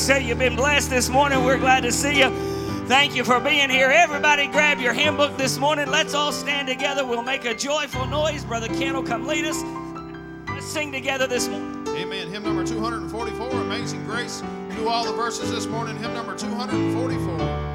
Say you've been blessed this morning? We're glad to see you. Thank you for being here. Everybody, grab your hymn book this morning. Let's all stand together. We'll make a joyful noise. Brother Ken will come lead us. Let's sing together this morning. Amen. Hymn number 244, Amazing Grace. Do all the verses this morning. Hymn number 244.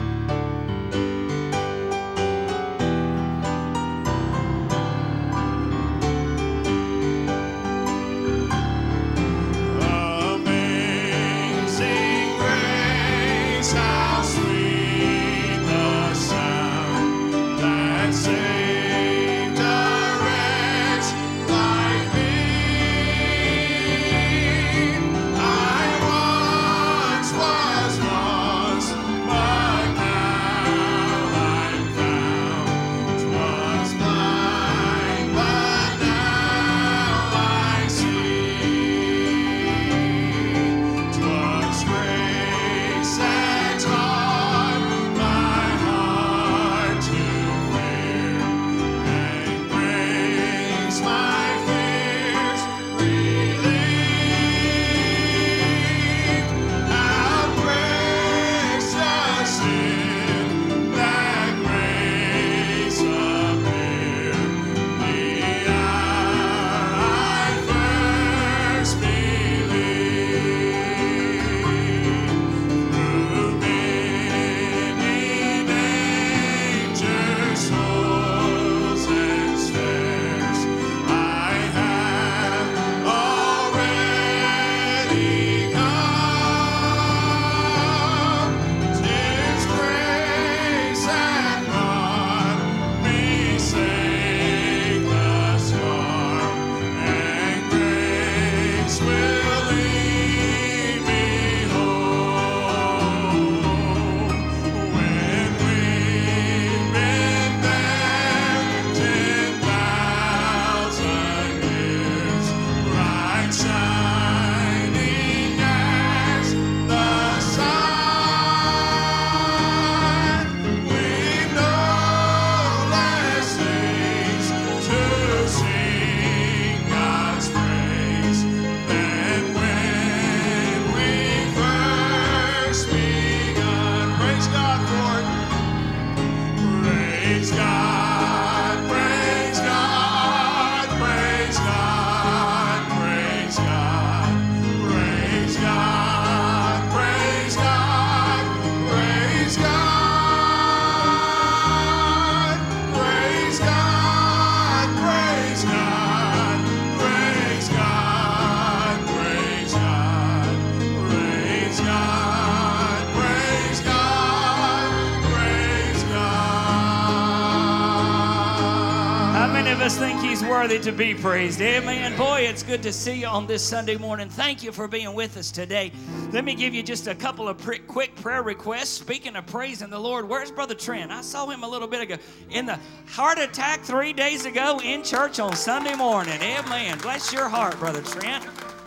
To be praised. Amen. Boy, it's good to see you on this Sunday morning. Thank you for being with us today. Let me give you just a couple of quick prayer requests. Speaking of praising the Lord, where's Brother Trent? I saw him a little bit ago in the heart attack three days ago in church on Sunday morning. Amen. Bless your heart, Brother Trent.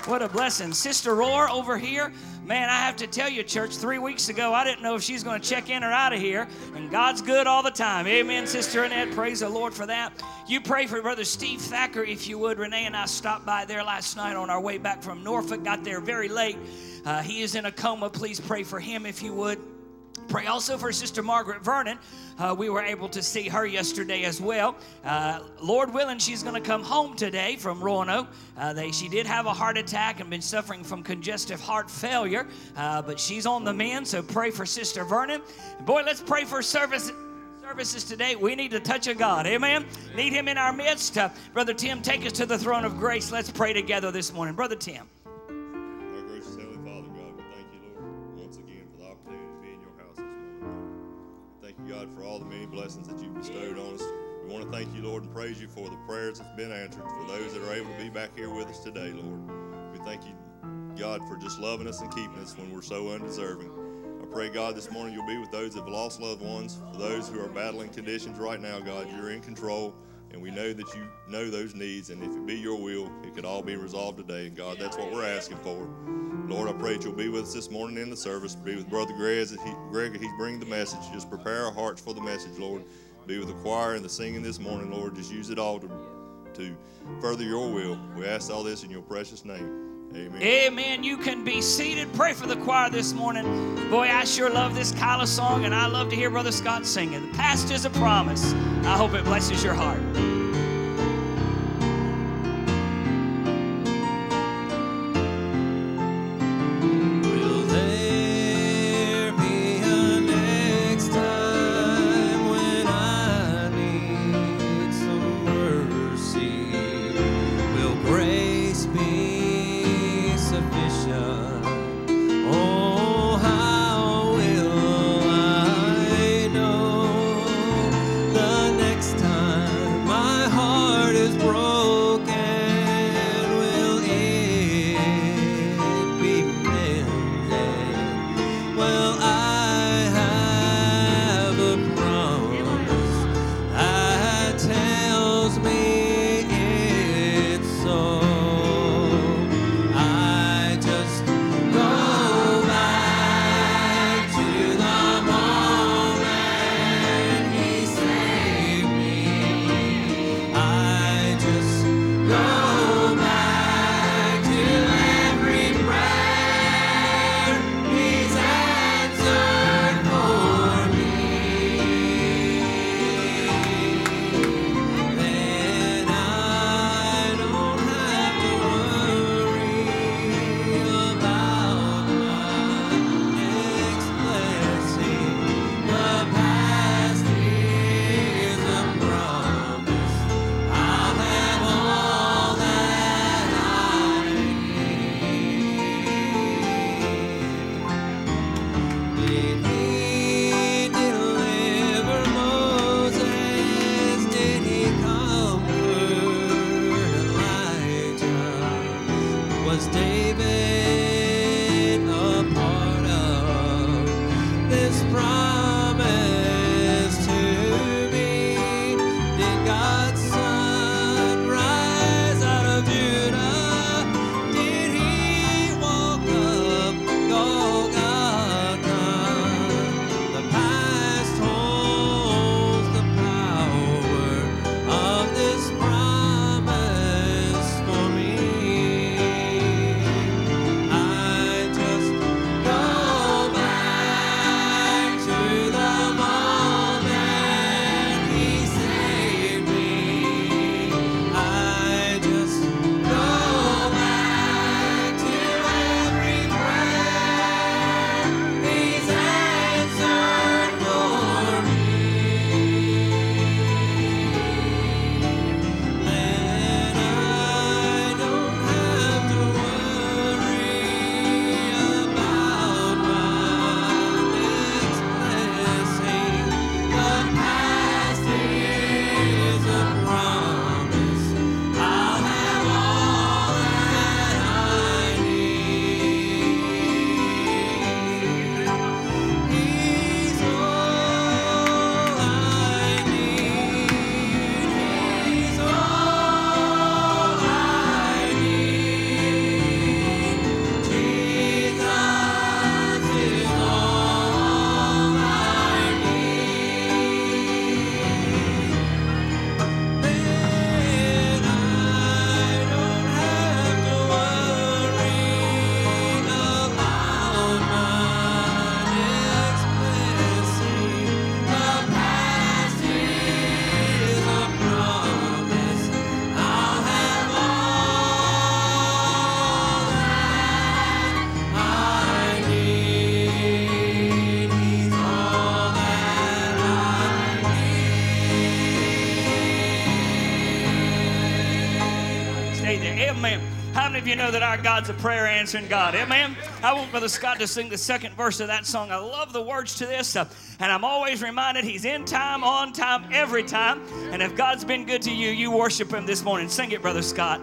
What a blessing. Sister Roar over here. Man, I have to tell you, church, three weeks ago, I didn't know if she's going to check in or out of here. And God's good all the time. Amen, Sister Annette. Praise the Lord for that. You pray for Brother Steve Thacker, if you would. Renee and I stopped by there last night on our way back from Norfolk, got there very late. Uh, he is in a coma. Please pray for him, if you would. Pray also for Sister Margaret Vernon. Uh, we were able to see her yesterday as well. Uh, Lord willing, she's going to come home today from Roanoke. Uh, they, she did have a heart attack and been suffering from congestive heart failure, uh, but she's on the mend. So pray for Sister Vernon. boy, let's pray for service services today, we need the touch of God. Amen. Need Him in our midst. Uh, Brother Tim, take us to the throne of grace. Let's pray together this morning. Brother Tim. God, for all the many blessings that you've bestowed on us. We want to thank you, Lord, and praise you for the prayers that's been answered, for those that are able to be back here with us today, Lord. We thank you, God, for just loving us and keeping us when we're so undeserving. I pray, God, this morning you'll be with those that have lost loved ones, for those who are battling conditions right now, God. You're in control, and we know that you know those needs, and if it be your will, it could all be resolved today. And God, that's what we're asking for. Lord, I pray that you'll be with us this morning in the service. Be with Brother Greg as, he, Greg he's bringing the message. Just prepare our hearts for the message, Lord. Be with the choir and the singing this morning, Lord. Just use it all to, to further your will. We ask all this in your precious name. Amen. Amen. You can be seated. Pray for the choir this morning. Boy, I sure love this Kyla song, and I love to hear Brother Scott singing. The past is a promise. I hope it blesses your heart. you know that our God's a prayer answering God. Amen. I want Brother Scott to sing the second verse of that song. I love the words to this. Uh, and I'm always reminded he's in time, on time, every time. And if God's been good to you, you worship him this morning. Sing it, Brother Scott.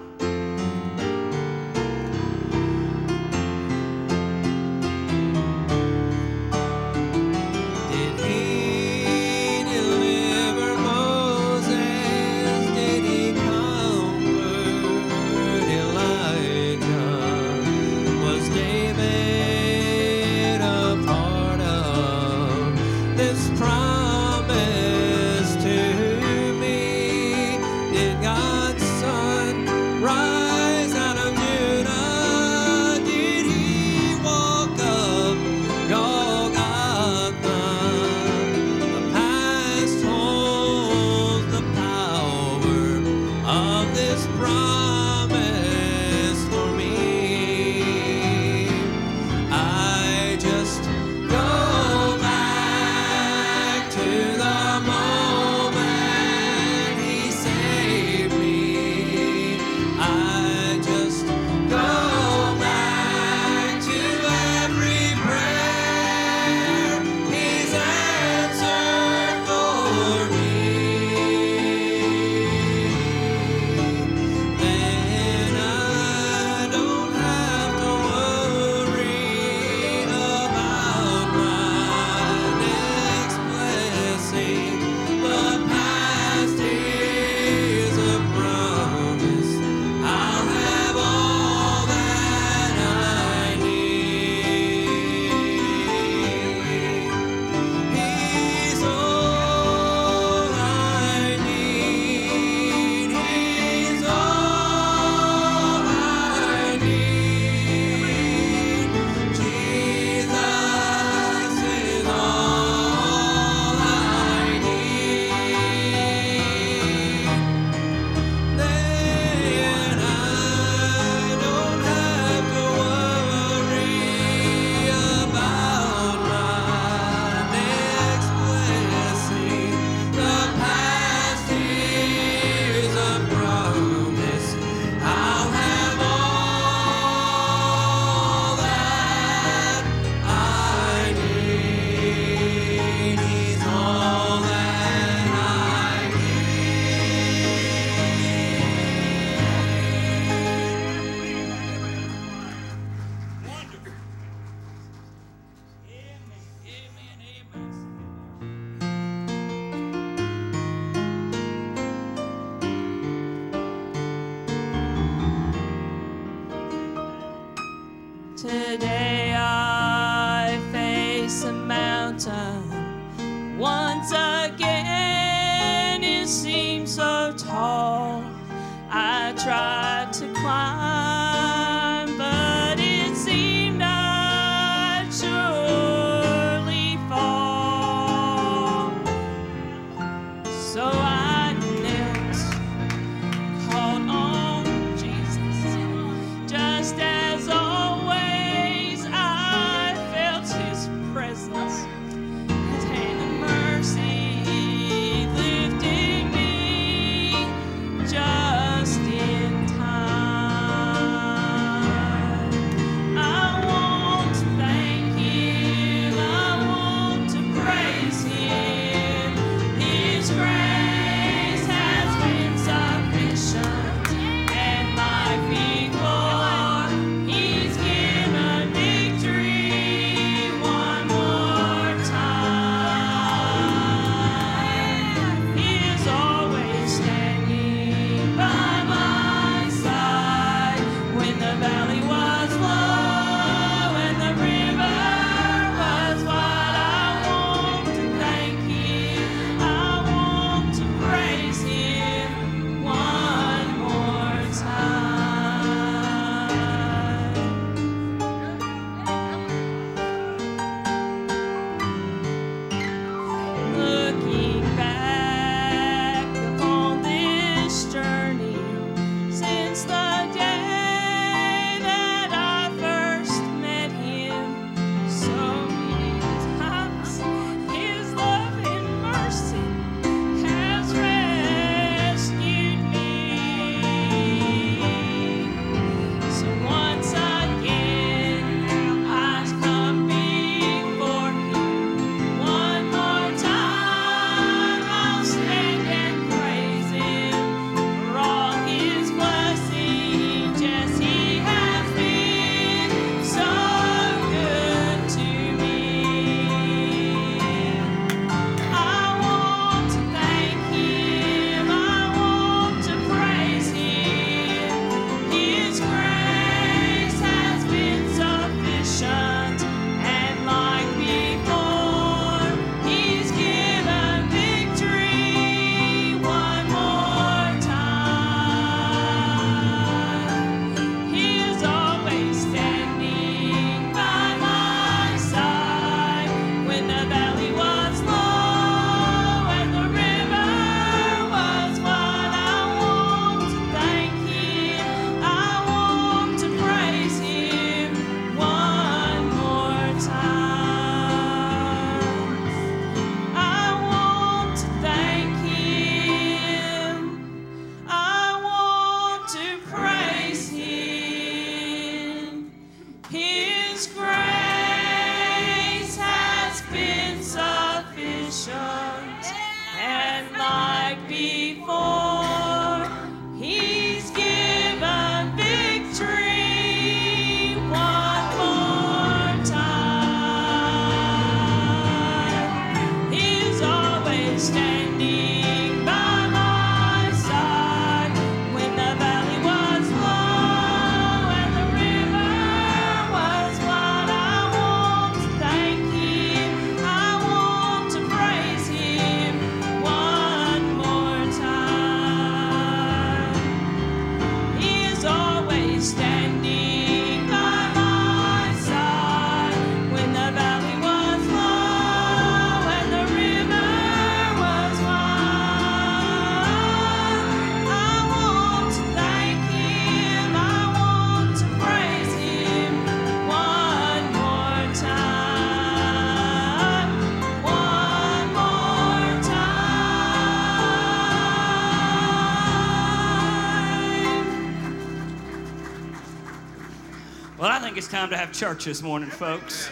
time to have church this morning, folks.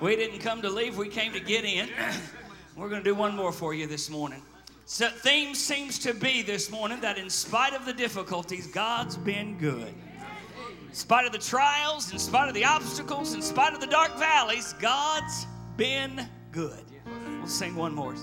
We didn't come to leave, we came to get in. We're going to do one more for you this morning. So, theme seems to be this morning that in spite of the difficulties, God's been good. In spite of the trials, in spite of the obstacles, in spite of the dark valleys, God's been good. We'll sing one more.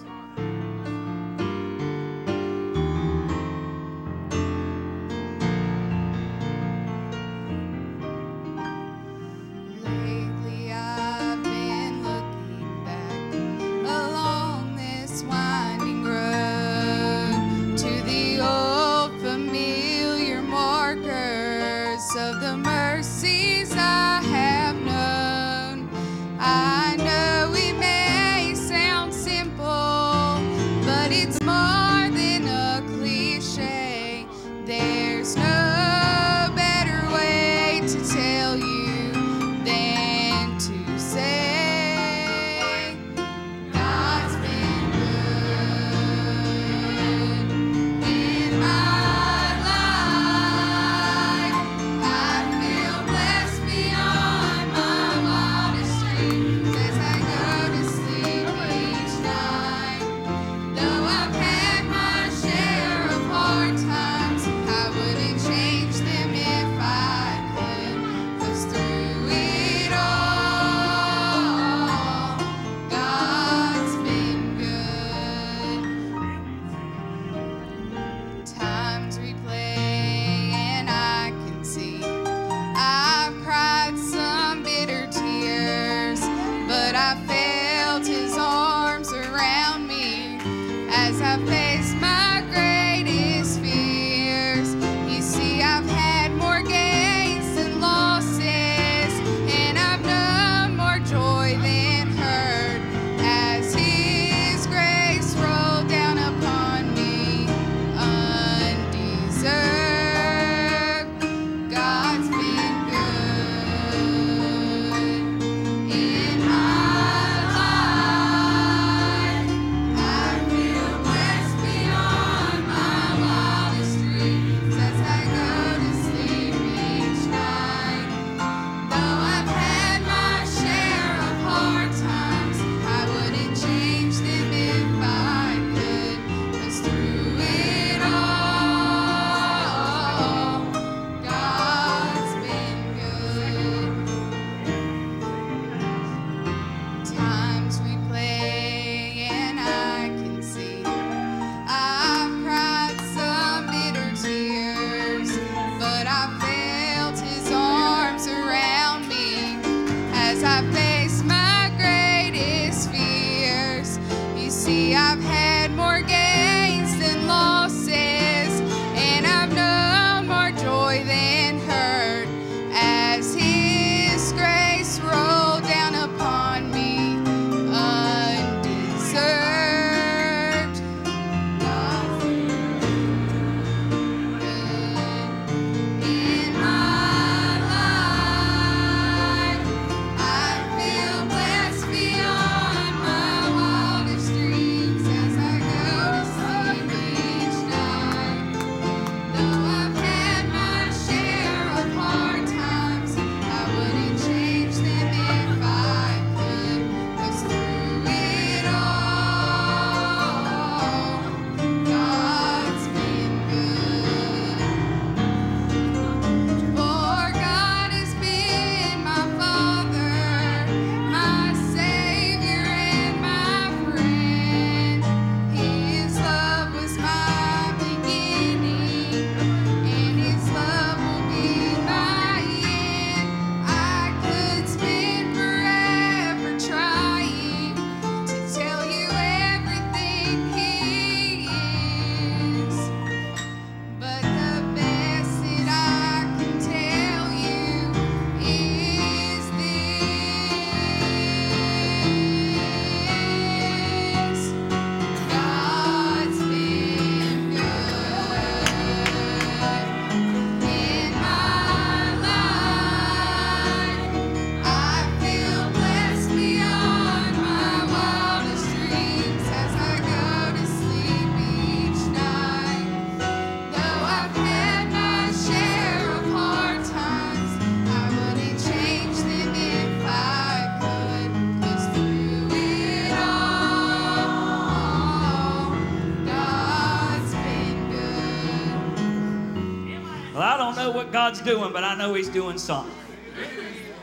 God's doing, but I know He's doing something.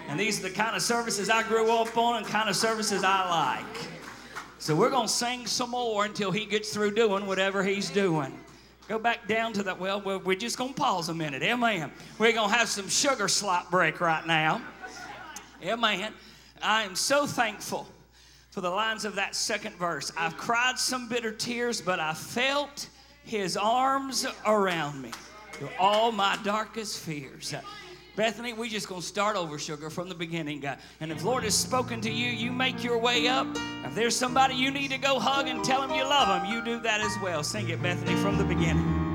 And these are the kind of services I grew up on and kind of services I like. So we're going to sing some more until he gets through doing whatever he's doing. Go back down to that. Well, we're just going to pause a minute. Amen. We're going to have some sugar slop break right now. Amen. I am so thankful for the lines of that second verse. I've cried some bitter tears, but I felt his arms around me through all my darkest fears. Bethany, we're just going to start over, sugar, from the beginning. God. And if Lord has spoken to you, you make your way up. If there's somebody you need to go hug and tell them you love them, you do that as well. Sing it, Bethany, from the beginning.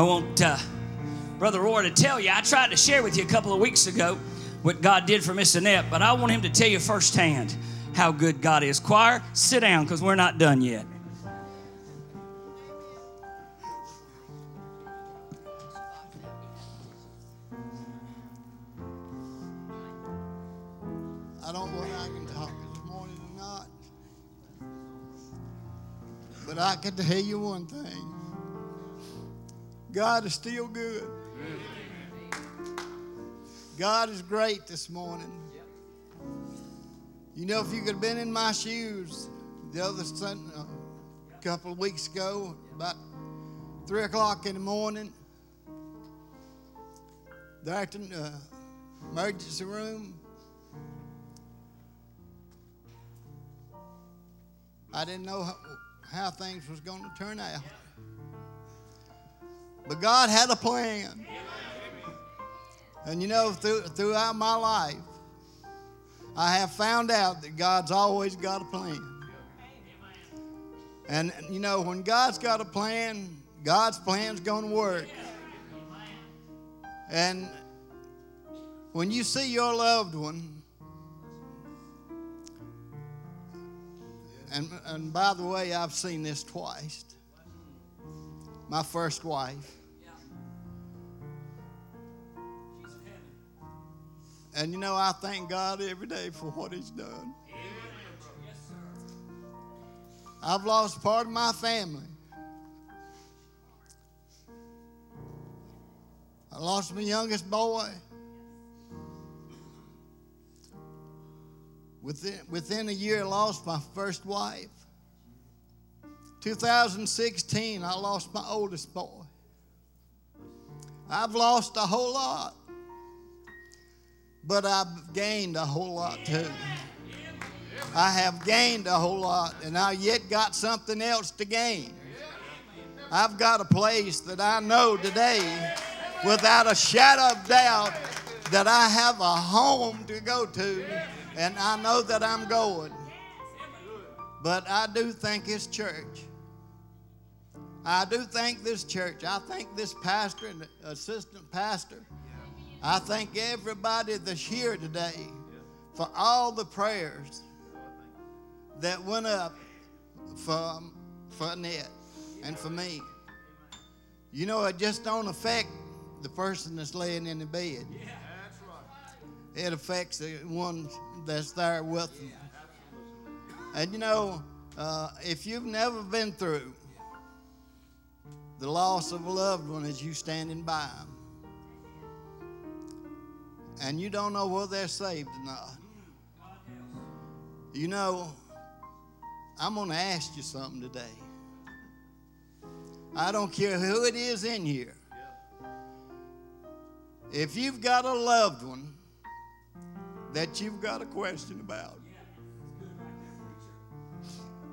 I want uh, Brother Roy to tell you. I tried to share with you a couple of weeks ago what God did for Miss Annette, but I want him to tell you firsthand how good God is. Choir, sit down because we're not done yet. God is still good. God is great this morning. You know, if you could have been in my shoes the other Sun, a couple of weeks ago, about three o'clock in the morning, there the uh, emergency room, I didn't know how, how things was going to turn out. But God had a plan. And you know, through, throughout my life, I have found out that God's always got a plan. And you know, when God's got a plan, God's plan's going to work. And when you see your loved one, and, and by the way, I've seen this twice. My first wife. And you know, I thank God every day for what He's done. I've lost part of my family. I lost my youngest boy. Within, within a year, I lost my first wife. 2016, I lost my oldest boy. I've lost a whole lot, but I've gained a whole lot too. I have gained a whole lot, and I yet got something else to gain. I've got a place that I know today, without a shadow of doubt, that I have a home to go to, and I know that I'm going. But I do think it's church. I do thank this church. I thank this pastor and assistant pastor. I thank everybody that's here today for all the prayers that went up for, for Annette and for me. You know, it just don't affect the person that's laying in the bed. It affects the one that's there with them. And you know, uh, if you've never been through the loss of a loved one as you standing by them, and you don't know whether they're saved or not, you know, I'm going to ask you something today. I don't care who it is in here. If you've got a loved one that you've got a question about,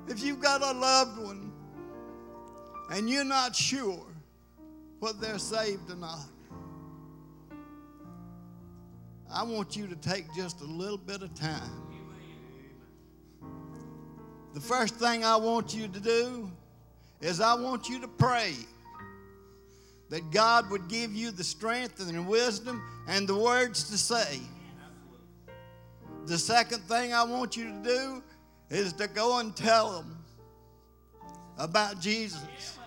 if you've got a loved one and you're not sure whether they're saved or not, I want you to take just a little bit of time. The first thing I want you to do is I want you to pray that God would give you the strength and the wisdom and the words to say. The second thing I want you to do is to go and tell them about Jesus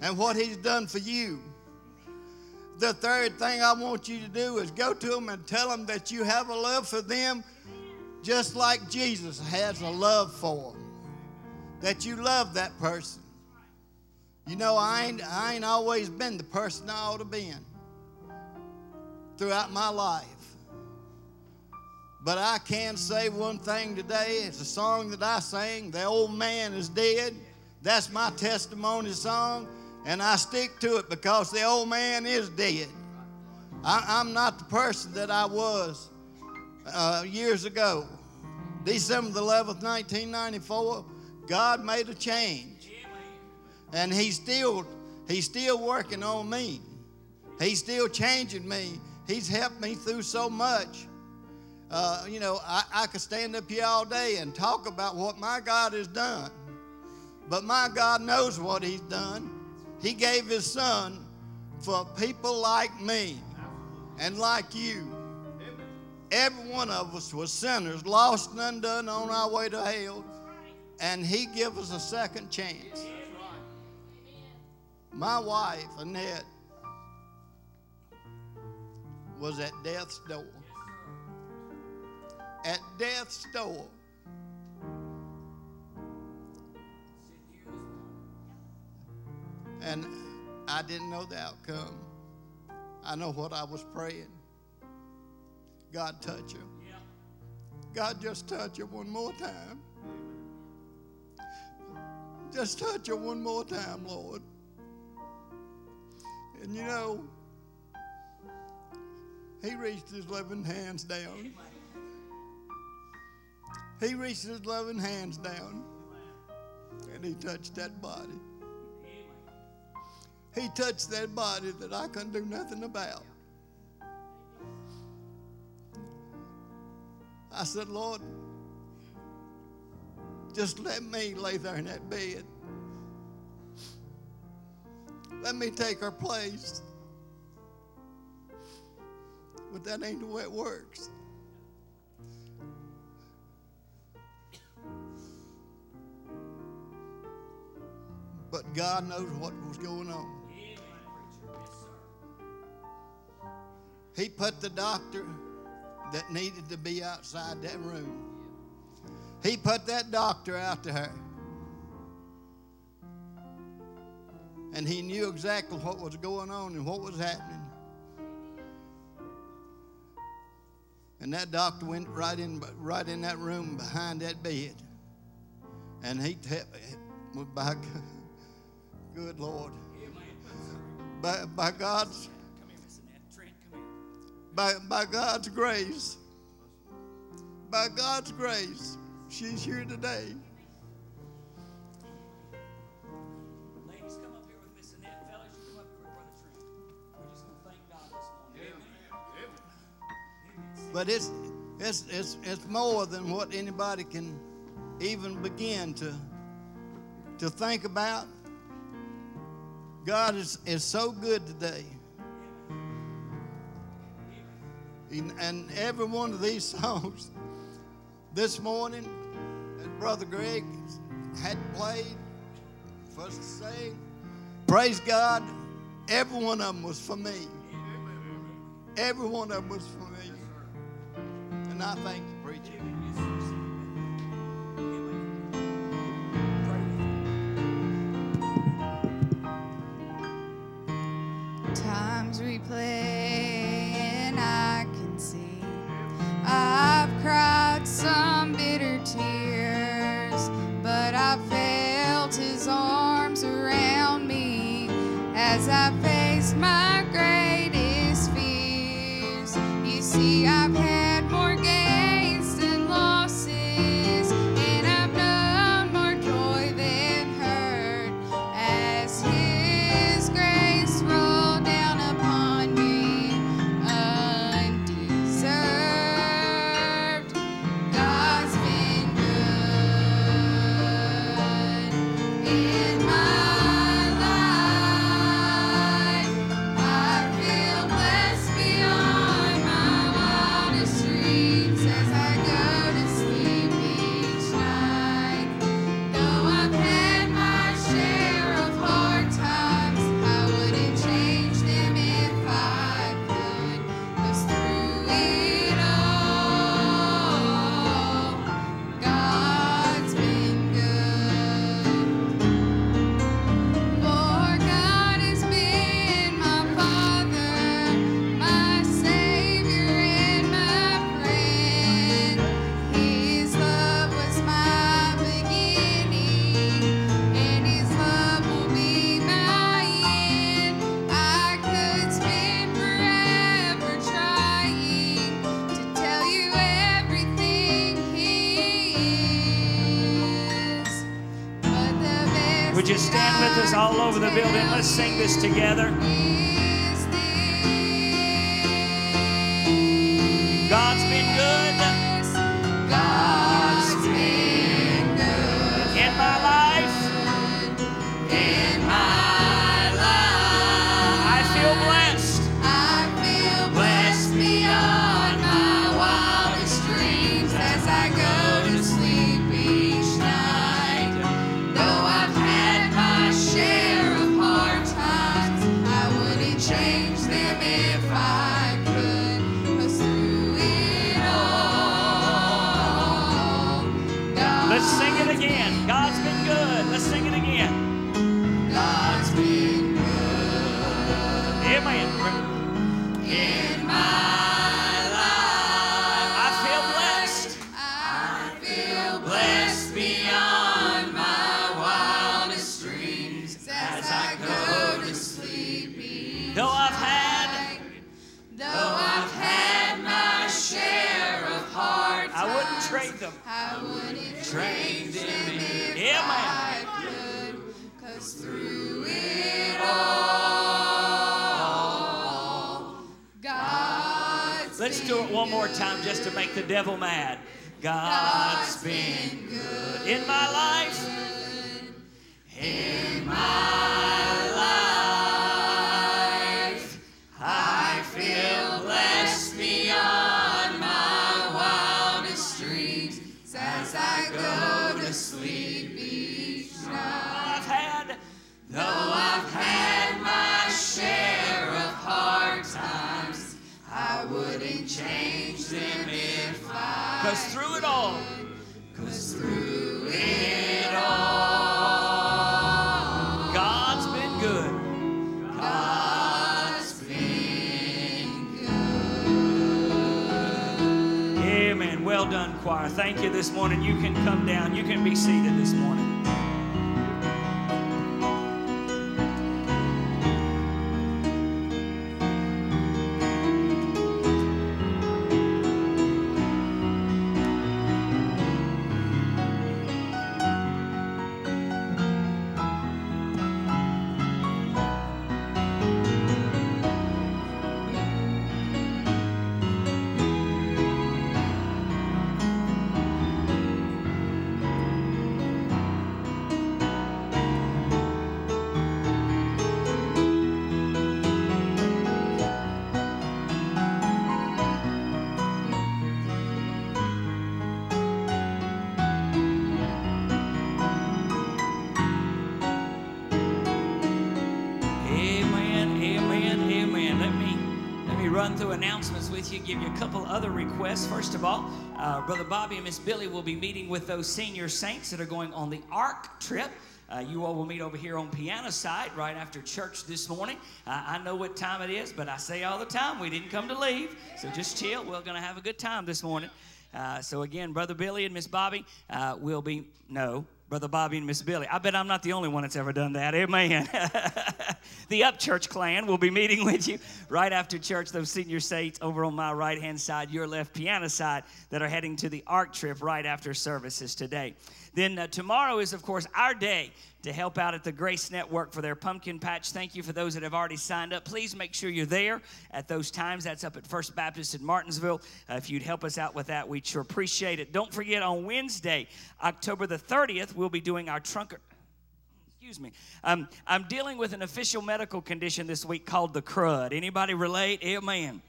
and what he's done for you. The third thing I want you to do is go to them and tell them that you have a love for them just like Jesus has a love for them. That you love that person. You know, I ain't, I ain't always been the person I ought to been throughout my life. But I can say one thing today. It's a song that I sang. The old man is dead. That's my testimony song. And I stick to it because the old man is dead. I, am not the person that I was uh, years ago. December the 11th, 1994, God made a change. And he's still, he's still working on me. He's still changing me. He's helped me through so much. Uh, you know, I, I could stand up here all day and talk about what my God has done. But my God knows what He's done. He gave His Son for people like me and like you. Every one of us was sinners, lost and undone on our way to hell. And He gave us a second chance. My wife, Annette, was at death's door. At death's door. And I didn't know the outcome. I know what I was praying. God, touch her. God, just touch her one more time. Just touch her one more time, Lord. And you know, he reached his loving hands down. He reached his loving hands down and he touched that body. He touched that body that I couldn't do nothing about. I said, Lord, just let me lay there in that bed. Let me take her place. But that ain't the way it works. But God knows what was going on. He put the doctor that needed to be outside that room. He put that doctor out to her. And he knew exactly what was going on and what was happening. And that doctor went right in, right in that room behind that bed. And he, te- by, good Lord, by, by God's by, by God's grace, by God's grace, she's here today. But it's, it's, it's, it's more than what anybody can even begin to, to think about. God is, is so good today. in, in every one of these songs this morning that Brother Greg had played for us to sing. Praise God, every one of them was for me. Every one of them was for me. And I thank you, preacher. sing this together. Cause through it all, cause through it all, God's been good. God's been good. Amen. Well done, choir. Thank you this morning. You can come down. You can be seated this morning. First of all, uh, Brother Bobby and Miss Billy will be meeting with those senior saints that are going on the ARC trip. Uh, you all will meet over here on piano side right after church this morning. Uh, I know what time it is, but I say all the time we didn't come to leave, so just chill. We're going to have a good time this morning. Uh, so again, Brother Billy and Miss Bobby uh, will be no. Brother Bobby and Miss Billy. I bet I'm not the only one that's ever done that. Amen. the Up Church clan will be meeting with you right after church. Those senior saints over on my right hand side, your left piano side, that are heading to the ARC trip right after services today. Then uh, tomorrow is, of course, our day to help out at the Grace Network for their pumpkin patch. Thank you for those that have already signed up. Please make sure you're there at those times. That's up at First Baptist in Martinsville. Uh, if you'd help us out with that, we'd sure appreciate it. Don't forget on Wednesday, October the 30th, we'll be doing our trunk. Excuse me. Um, I'm dealing with an official medical condition this week called the crud. Anybody relate? Amen.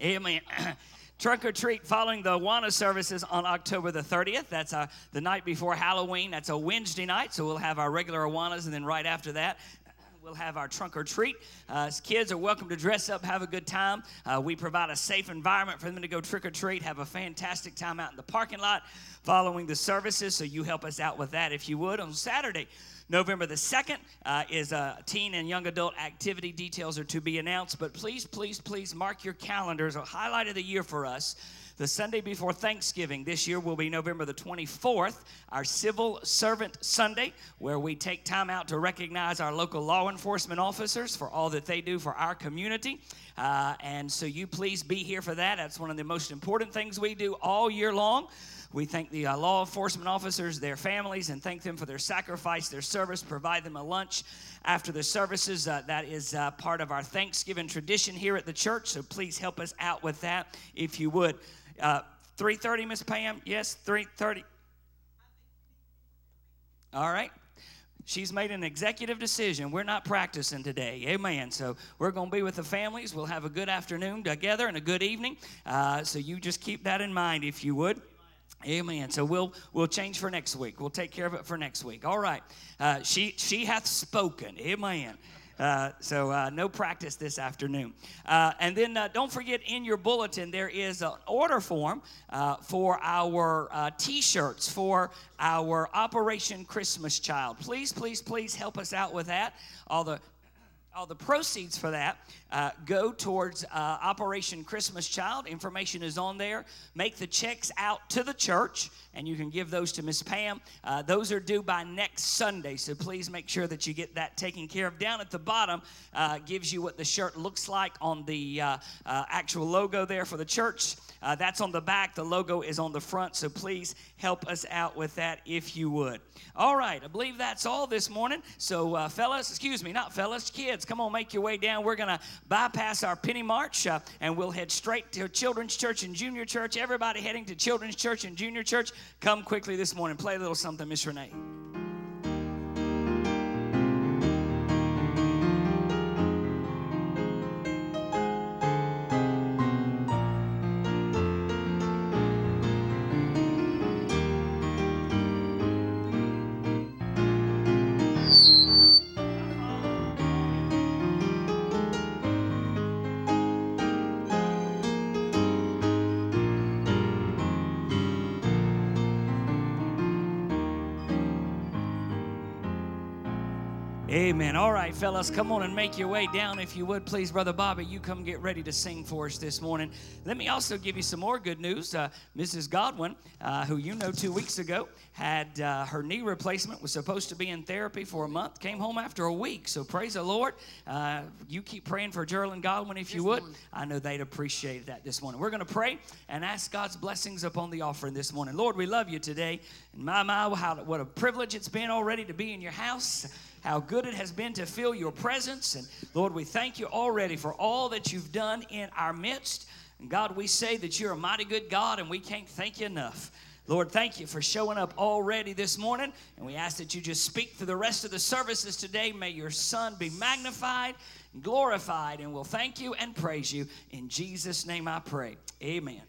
Amen. Trunk or treat following the Awana services on October the 30th. That's uh, the night before Halloween. That's a Wednesday night, so we'll have our regular Awanas, and then right after that, we'll have our trunk or treat. Uh, kids are welcome to dress up, have a good time. Uh, we provide a safe environment for them to go trick or treat, have a fantastic time out in the parking lot following the services. So you help us out with that if you would. On Saturday, November the 2nd uh, is a teen and young adult activity. Details are to be announced, but please, please, please mark your calendars. A highlight of the year for us. The Sunday before Thanksgiving this year will be November the 24th, our Civil Servant Sunday, where we take time out to recognize our local law enforcement officers for all that they do for our community. Uh, and so you please be here for that. That's one of the most important things we do all year long. We thank the uh, law enforcement officers, their families, and thank them for their sacrifice, their service. Provide them a lunch after the services. Uh, that is uh, part of our Thanksgiving tradition here at the church. So please help us out with that if you would. Uh, 3:30, Miss Pam. Yes, 3:30. All right. She's made an executive decision. We're not practicing today. Amen. So we're going to be with the families. We'll have a good afternoon together and a good evening. Uh, so you just keep that in mind if you would. Amen. So we'll we'll change for next week. We'll take care of it for next week. All right. Uh, she she hath spoken. Amen. Uh, so uh, no practice this afternoon. Uh, and then uh, don't forget in your bulletin there is an order form uh, for our uh, T-shirts for our Operation Christmas Child. Please, please, please help us out with that. All the all the proceeds for that uh, go towards uh, Operation Christmas Child. Information is on there. Make the checks out to the church, and you can give those to Miss Pam. Uh, those are due by next Sunday, so please make sure that you get that taken care of. Down at the bottom uh, gives you what the shirt looks like on the uh, uh, actual logo there for the church. Uh, that's on the back. The logo is on the front. So please help us out with that if you would. All right. I believe that's all this morning. So, uh, fellas, excuse me, not fellas, kids, come on, make your way down. We're going to bypass our penny march uh, and we'll head straight to Children's Church and Junior Church. Everybody heading to Children's Church and Junior Church, come quickly this morning. Play a little something, Miss Renee. All right, fellas, come on and make your way down if you would, please. Brother Bobby, you come get ready to sing for us this morning. Let me also give you some more good news. Uh, Mrs. Godwin, uh, who you know two weeks ago, had uh, her knee replacement, was supposed to be in therapy for a month, came home after a week. So praise the Lord. Uh, you keep praying for Geraldine Godwin if you would. I know they'd appreciate that this morning. We're going to pray and ask God's blessings upon the offering this morning. Lord, we love you today. And my, my, how, what a privilege it's been already to be in your house how good it has been to feel your presence. And Lord, we thank you already for all that you've done in our midst. And God, we say that you're a mighty good God, and we can't thank you enough. Lord, thank you for showing up already this morning. And we ask that you just speak for the rest of the services today. May your Son be magnified, glorified, and we'll thank you and praise you. In Jesus' name I pray. Amen.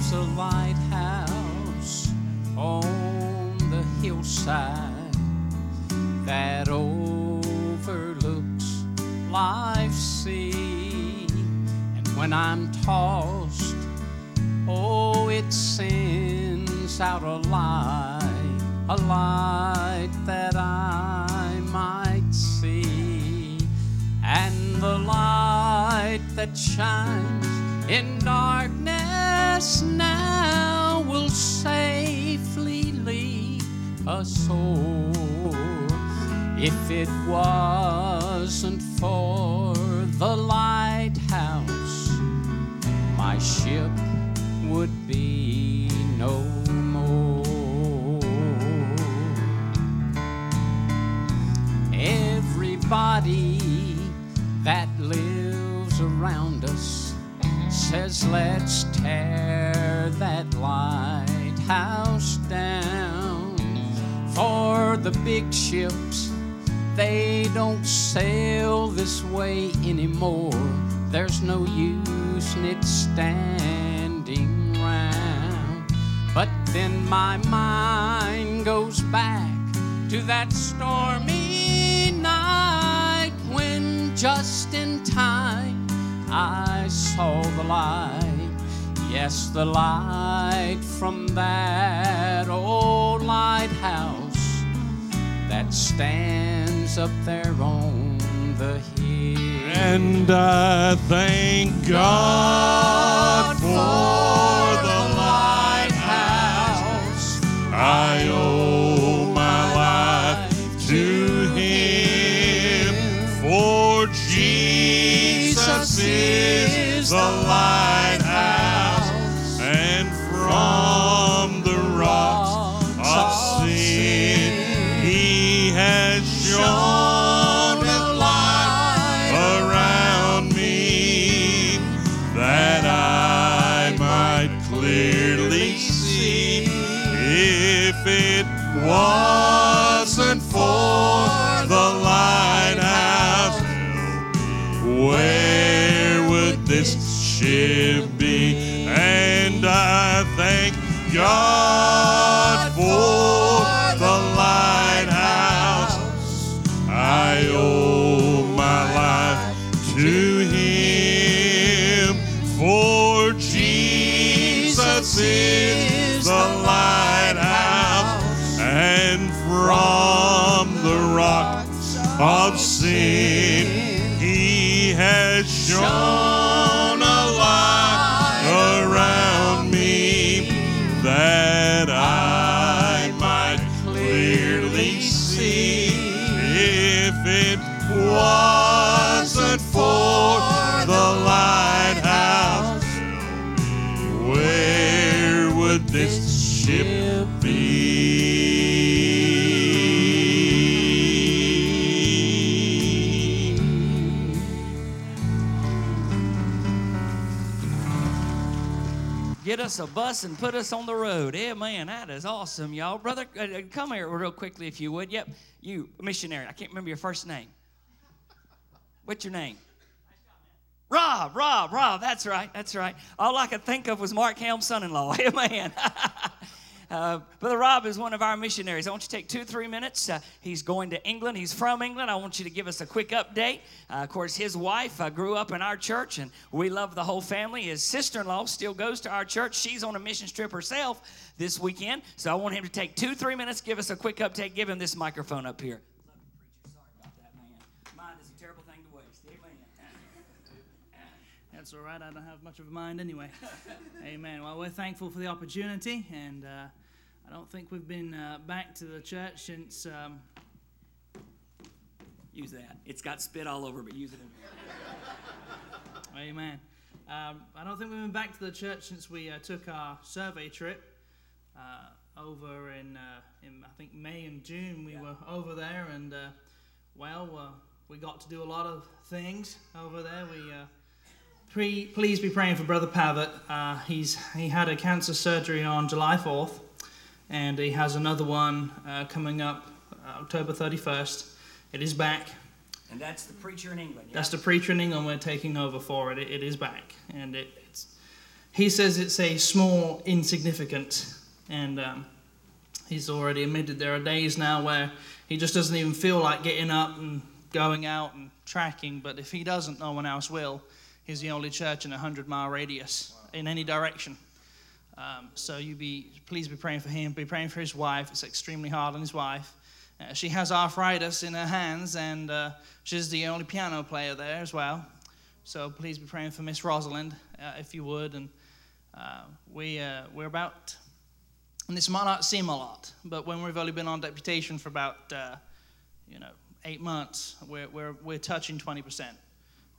There's a lighthouse on the hillside that overlooks life's sea. And when I'm tossed, oh, it sends out a light, a light that I might see. And the light that shines in darkness now will safely lead us home. If it wasn't for the lighthouse, my ship would be no more. Everybody that lives around us says, Let's tear that lighthouse down. For the big ships, they don't sail this way anymore. There's no use in it standing round. But then my mind goes back to that stormy night when just in time I saw the light. Yes, the light from that old lighthouse that stands up there on the hill. And I thank God for the lighthouse. I owe my life to Him, for Jesus is the lighthouse, God us a bus and put us on the road. Yeah, man, that is awesome, y'all. Brother, uh, uh, come here real quickly if you would. Yep, you, missionary. I can't remember your first name. What's your name? Rob, Rob, Rob. That's right, that's right. All I could think of was Mark Helm's son-in-law. Amen. Uh, Brother Rob is one of our missionaries. I want you to take two, three minutes. Uh, he's going to England. He's from England. I want you to give us a quick update. Uh, of course, his wife uh, grew up in our church, and we love the whole family. His sister in law still goes to our church. She's on a mission trip herself this weekend. So I want him to take two, three minutes, give us a quick update. Give him this microphone up here. Sorry about that, man. Mind is a terrible thing to waste. Amen. That's all right. I don't have much of a mind anyway. Amen. Well, we're thankful for the opportunity, and uh, I don't think we've been uh, back to the church since. Um, Use that. It's got spit all over, but use it. Amen. Um, I don't think we've been back to the church since we uh, took our survey trip uh, over in, uh, in, I think, May and June. We were over there, and uh, well, uh, we got to do a lot of things over there. We uh, pre- please be praying for Brother Pavitt. Uh, he's he had a cancer surgery on July 4th, and he has another one uh, coming up uh, October 31st. It is back. And that's the preacher in England. Yeah? That's the preacher in England we're taking over for it. It, it is back, and it, it's he says it's a small, insignificant, and um, he's already admitted there are days now where he just doesn't even feel like getting up and going out and tracking. But if he doesn't, no one else will. He's the only church in a hundred mile radius in any direction. Um, so you be please be praying for him. Be praying for his wife. It's extremely hard on his wife. Uh, she has arthritis in her hands, and uh, she's the only piano player there as well. So please be praying for Miss Rosalind, uh, if you would. And uh, we uh, we're about, and this might not seem a lot, but when we've only been on deputation for about uh, you know eight months, we're we're we're touching 20 percent.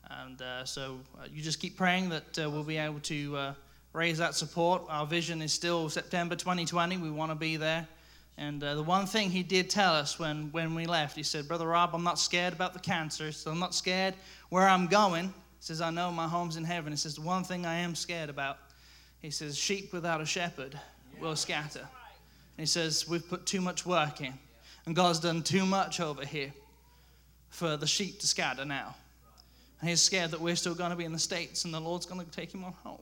And so you just keep praying that we'll be able to raise that support. Our vision is still September 2020. We want to be there. And uh, the one thing he did tell us when, when we left, he said, Brother Rob, I'm not scared about the cancer. So I'm not scared where I'm going. He says, I know my home's in heaven. He says, the one thing I am scared about, he says, sheep without a shepherd will scatter. And he says, we've put too much work in. And God's done too much over here for the sheep to scatter now. And he's scared that we're still going to be in the States and the Lord's going to take him on home.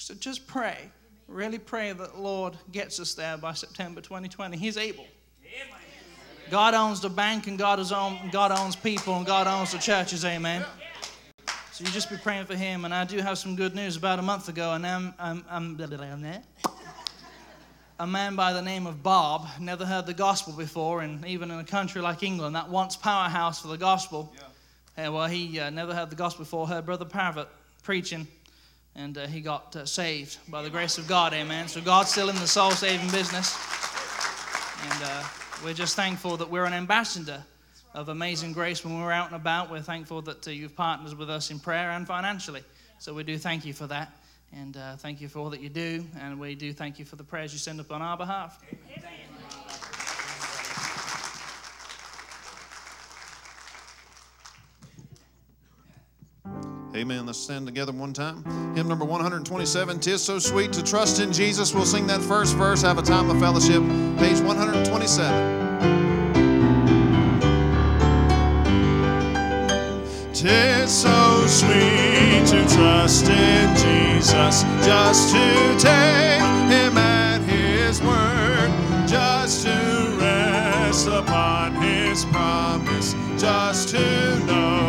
So just pray. Really pray that the Lord gets us there by September 2020. He's able. God owns the bank and God, is own, God owns people and God owns the churches. Amen. So you just be praying for him. And I do have some good news. About a month ago, and I'm, I'm, I'm blah, blah, blah, blah. a man by the name of Bob never heard the gospel before, and even in a country like England, that once powerhouse for the gospel. Uh, well, he uh, never heard the gospel before, heard Brother Parrott preaching, and uh, he got uh, saved by the grace of God, amen. So God's still in the soul saving business. And uh, we're just thankful that we're an ambassador of amazing grace when we're out and about. We're thankful that uh, you've partnered with us in prayer and financially. So we do thank you for that. And uh, thank you for all that you do. And we do thank you for the prayers you send up on our behalf. Amen. Let's stand together one time. Hymn number 127, Tis So Sweet to Trust in Jesus. We'll sing that first verse, have a time of fellowship. Page 127. Tis so sweet to trust in Jesus, just to take him at his word, just to rest upon his promise, just to know,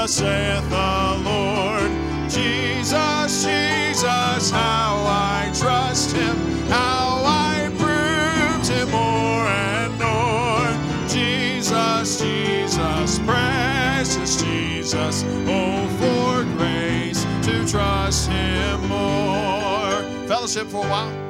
thus saith the Lord. Jesus, Jesus, how I trust him, how I proved him more and more. Jesus, Jesus, precious Jesus, oh, for grace to trust him more. Fellowship for a while.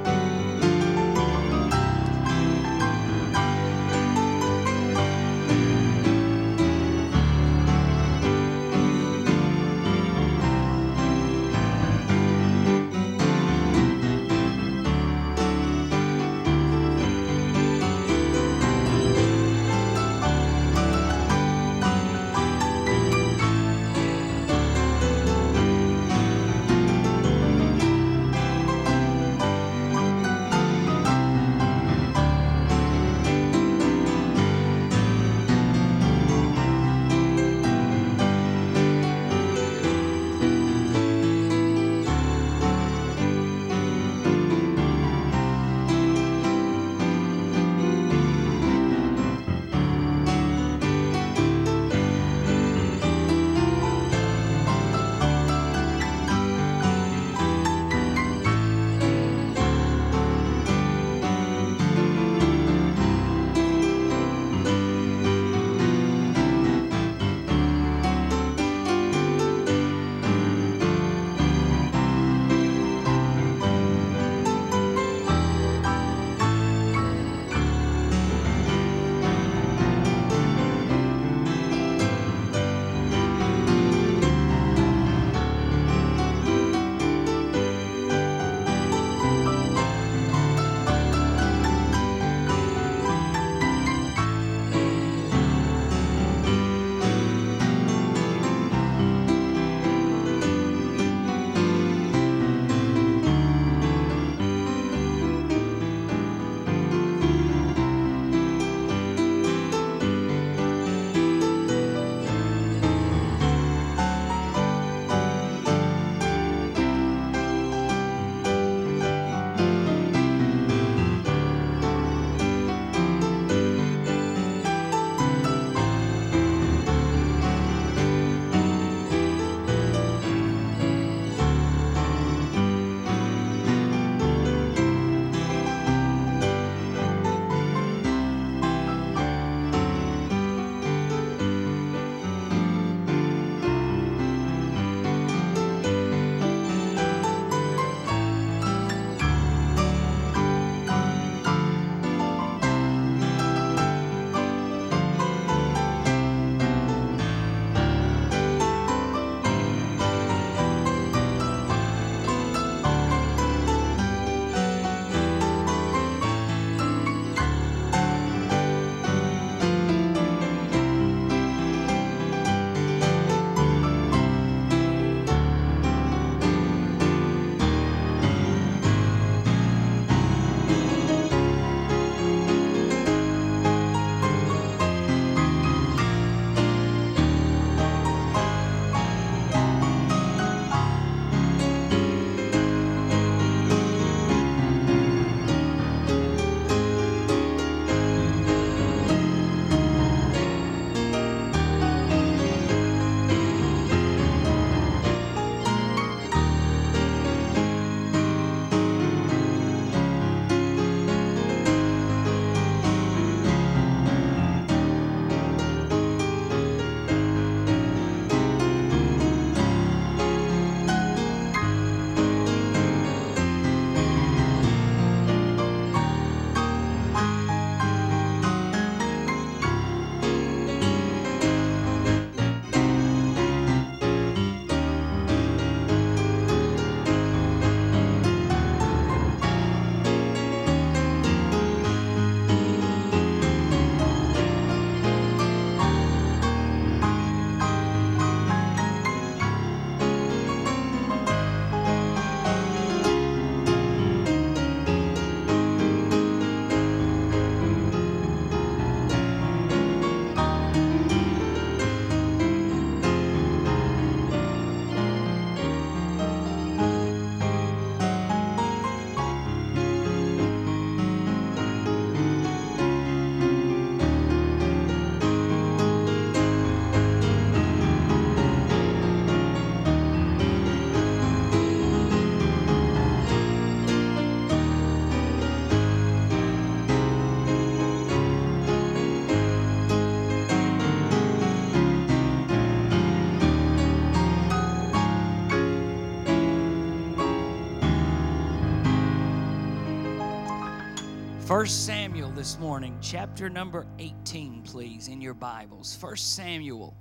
First Samuel this morning, chapter number 18, please, in your Bibles. First Samuel,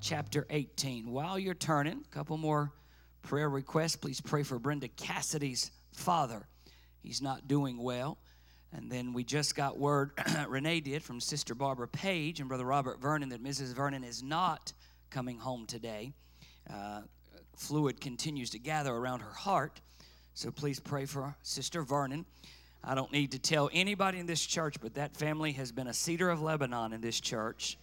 chapter 18. While you're turning, a couple more prayer requests. Please pray for Brenda Cassidy's father. He's not doing well. And then we just got word, Renee did, from Sister Barbara Page and Brother Robert Vernon, that Mrs. Vernon is not coming home today. Uh, fluid continues to gather around her heart. So please pray for Sister Vernon. I don't need to tell anybody in this church, but that family has been a cedar of Lebanon in this church.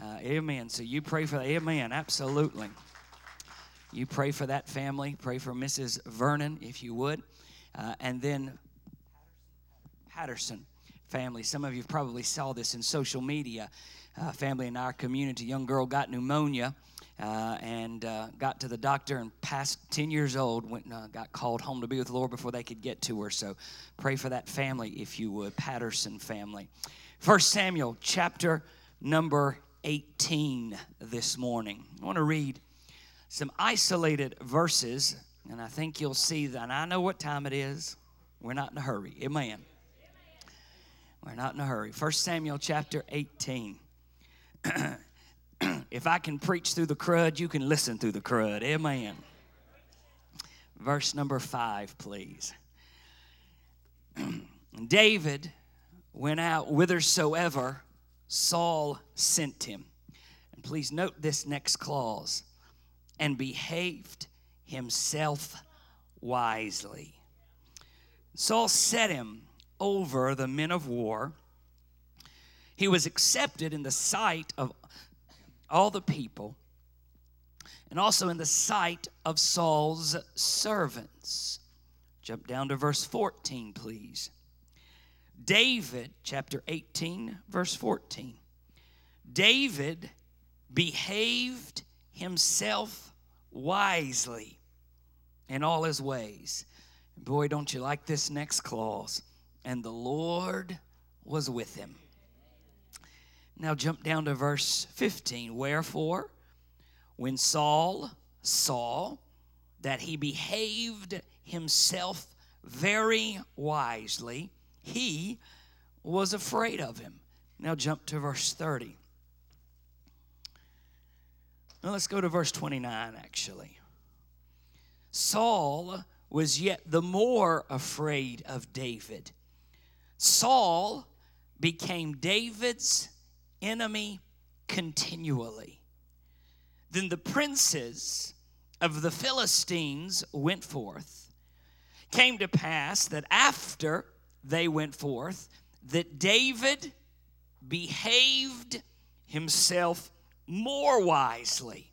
Uh, amen. So you pray for that. Amen. Absolutely. You pray for that family. Pray for Mrs. Vernon, if you would. Uh, and then Patterson family. Some of you probably saw this in social media. Uh, family in our community, young girl got pneumonia uh, and uh, got to the doctor and passed 10 years old, went uh, got called home to be with the Lord before they could get to her. So pray for that family, if you would, Patterson family. First Samuel chapter number 18 this morning. I want to read some isolated verses, and I think you'll see that. And I know what time it is. We're not in a hurry. Amen. We're not in a hurry. First Samuel chapter 18. if I can preach through the crud, you can listen through the crud. Amen. Verse number five, please. David went out whithersoever Saul sent him. And please note this next clause and behaved himself wisely. Saul set him over the men of war. He was accepted in the sight of all the people and also in the sight of Saul's servants. Jump down to verse 14, please. David, chapter 18, verse 14. David behaved himself wisely in all his ways. Boy, don't you like this next clause? And the Lord was with him. Now jump down to verse 15. Wherefore, when Saul saw that he behaved himself very wisely, he was afraid of him. Now jump to verse 30. Now let's go to verse 29 actually. Saul was yet the more afraid of David. Saul became David's enemy continually. Then the princes of the Philistines went forth. Came to pass that after they went forth, that David behaved himself more wisely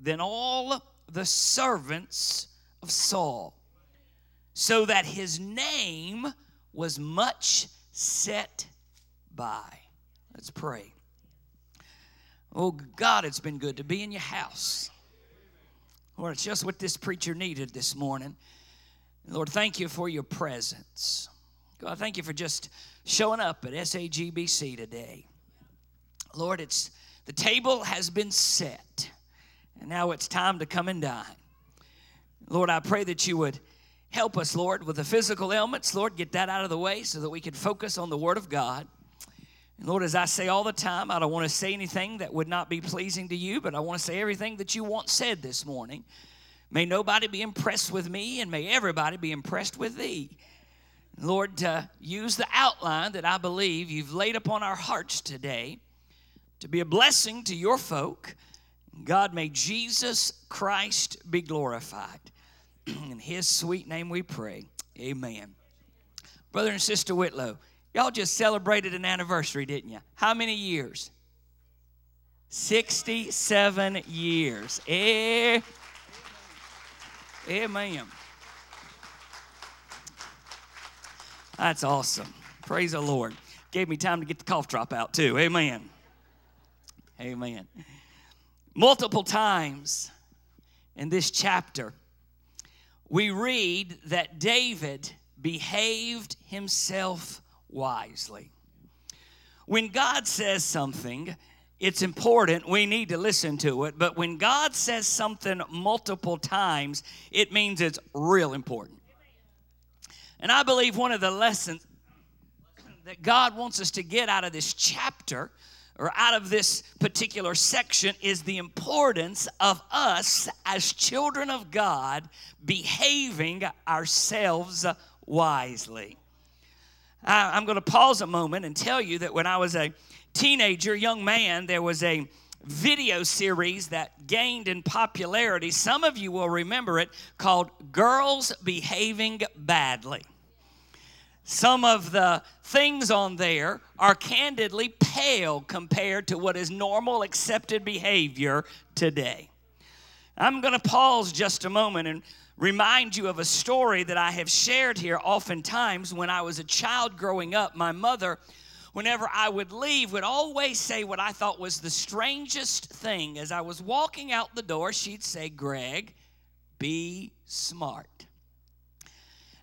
than all the servants of Saul, so that his name was much set by. Let's pray. Oh, God, it's been good to be in your house. Lord, it's just what this preacher needed this morning. Lord, thank you for your presence. God, thank you for just showing up at SAGBC today. Lord, it's the table has been set, and now it's time to come and dine. Lord, I pray that you would help us, Lord, with the physical ailments. Lord, get that out of the way so that we can focus on the Word of God. And Lord, as I say all the time, I don't want to say anything that would not be pleasing to you, but I want to say everything that you want said this morning. May nobody be impressed with me, and may everybody be impressed with thee. Lord, uh, use the outline that I believe you've laid upon our hearts today to be a blessing to your folk. God, may Jesus Christ be glorified. In his sweet name we pray. Amen. Brother and Sister Whitlow, y'all just celebrated an anniversary, didn't you? How many years? 67 years. Eh? Amen. That's awesome. Praise the Lord. Gave me time to get the cough drop out, too. Amen. Amen. Multiple times in this chapter, we read that David behaved himself wisely. When God says something, it's important. We need to listen to it. But when God says something multiple times, it means it's real important. And I believe one of the lessons that God wants us to get out of this chapter or out of this particular section is the importance of us as children of God behaving ourselves wisely. I- I'm going to pause a moment and tell you that when I was a teenager, young man, there was a video series that gained in popularity. Some of you will remember it called Girls Behaving Badly. Some of the things on there are candidly pale compared to what is normal accepted behavior today. I'm going to pause just a moment and remind you of a story that I have shared here oftentimes when I was a child growing up. My mother, whenever I would leave, would always say what I thought was the strangest thing. As I was walking out the door, she'd say, Greg, be smart.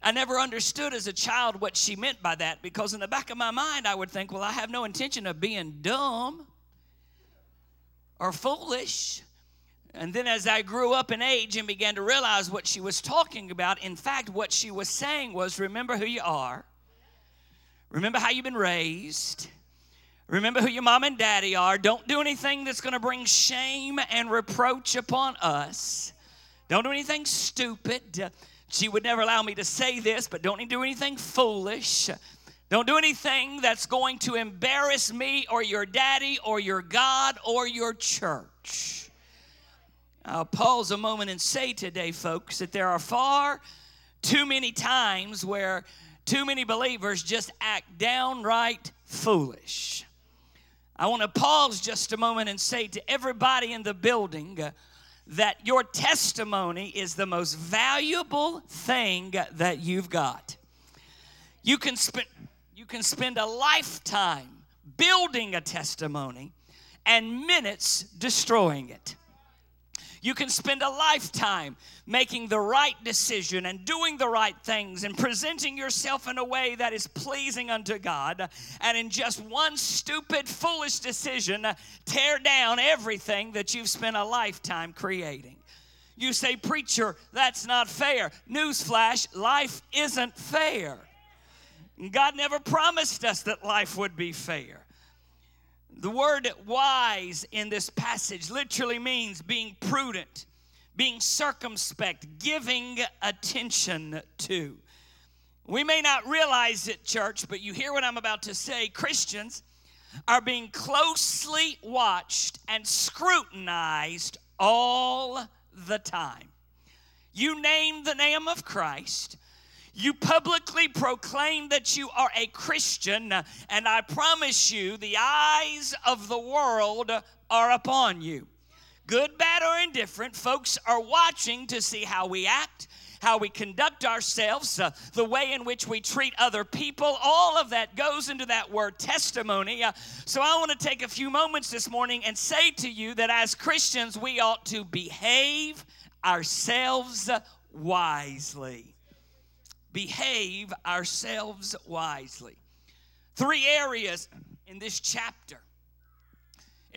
I never understood as a child what she meant by that because in the back of my mind I would think, well, I have no intention of being dumb or foolish. And then as I grew up in age and began to realize what she was talking about, in fact, what she was saying was remember who you are, remember how you've been raised. Remember who your mom and daddy are. Don't do anything that's going to bring shame and reproach upon us. Don't do anything stupid. She would never allow me to say this, but don't do anything foolish. Don't do anything that's going to embarrass me or your daddy or your God or your church. I'll pause a moment and say today, folks, that there are far too many times where too many believers just act downright foolish. I want to pause just a moment and say to everybody in the building, that your testimony is the most valuable thing that you've got. You can spend you can spend a lifetime building a testimony and minutes destroying it. You can spend a lifetime making the right decision and doing the right things and presenting yourself in a way that is pleasing unto God. And in just one stupid, foolish decision, tear down everything that you've spent a lifetime creating. You say, Preacher, that's not fair. Newsflash, life isn't fair. God never promised us that life would be fair. The word wise in this passage literally means being prudent, being circumspect, giving attention to. We may not realize it, church, but you hear what I'm about to say. Christians are being closely watched and scrutinized all the time. You name the name of Christ, you publicly proclaim that you are a Christian, and I promise you, the eyes of the world are upon you. Good, bad, or indifferent, folks are watching to see how we act, how we conduct ourselves, uh, the way in which we treat other people. All of that goes into that word testimony. Uh, so I want to take a few moments this morning and say to you that as Christians, we ought to behave ourselves wisely behave ourselves wisely. Three areas in this chapter.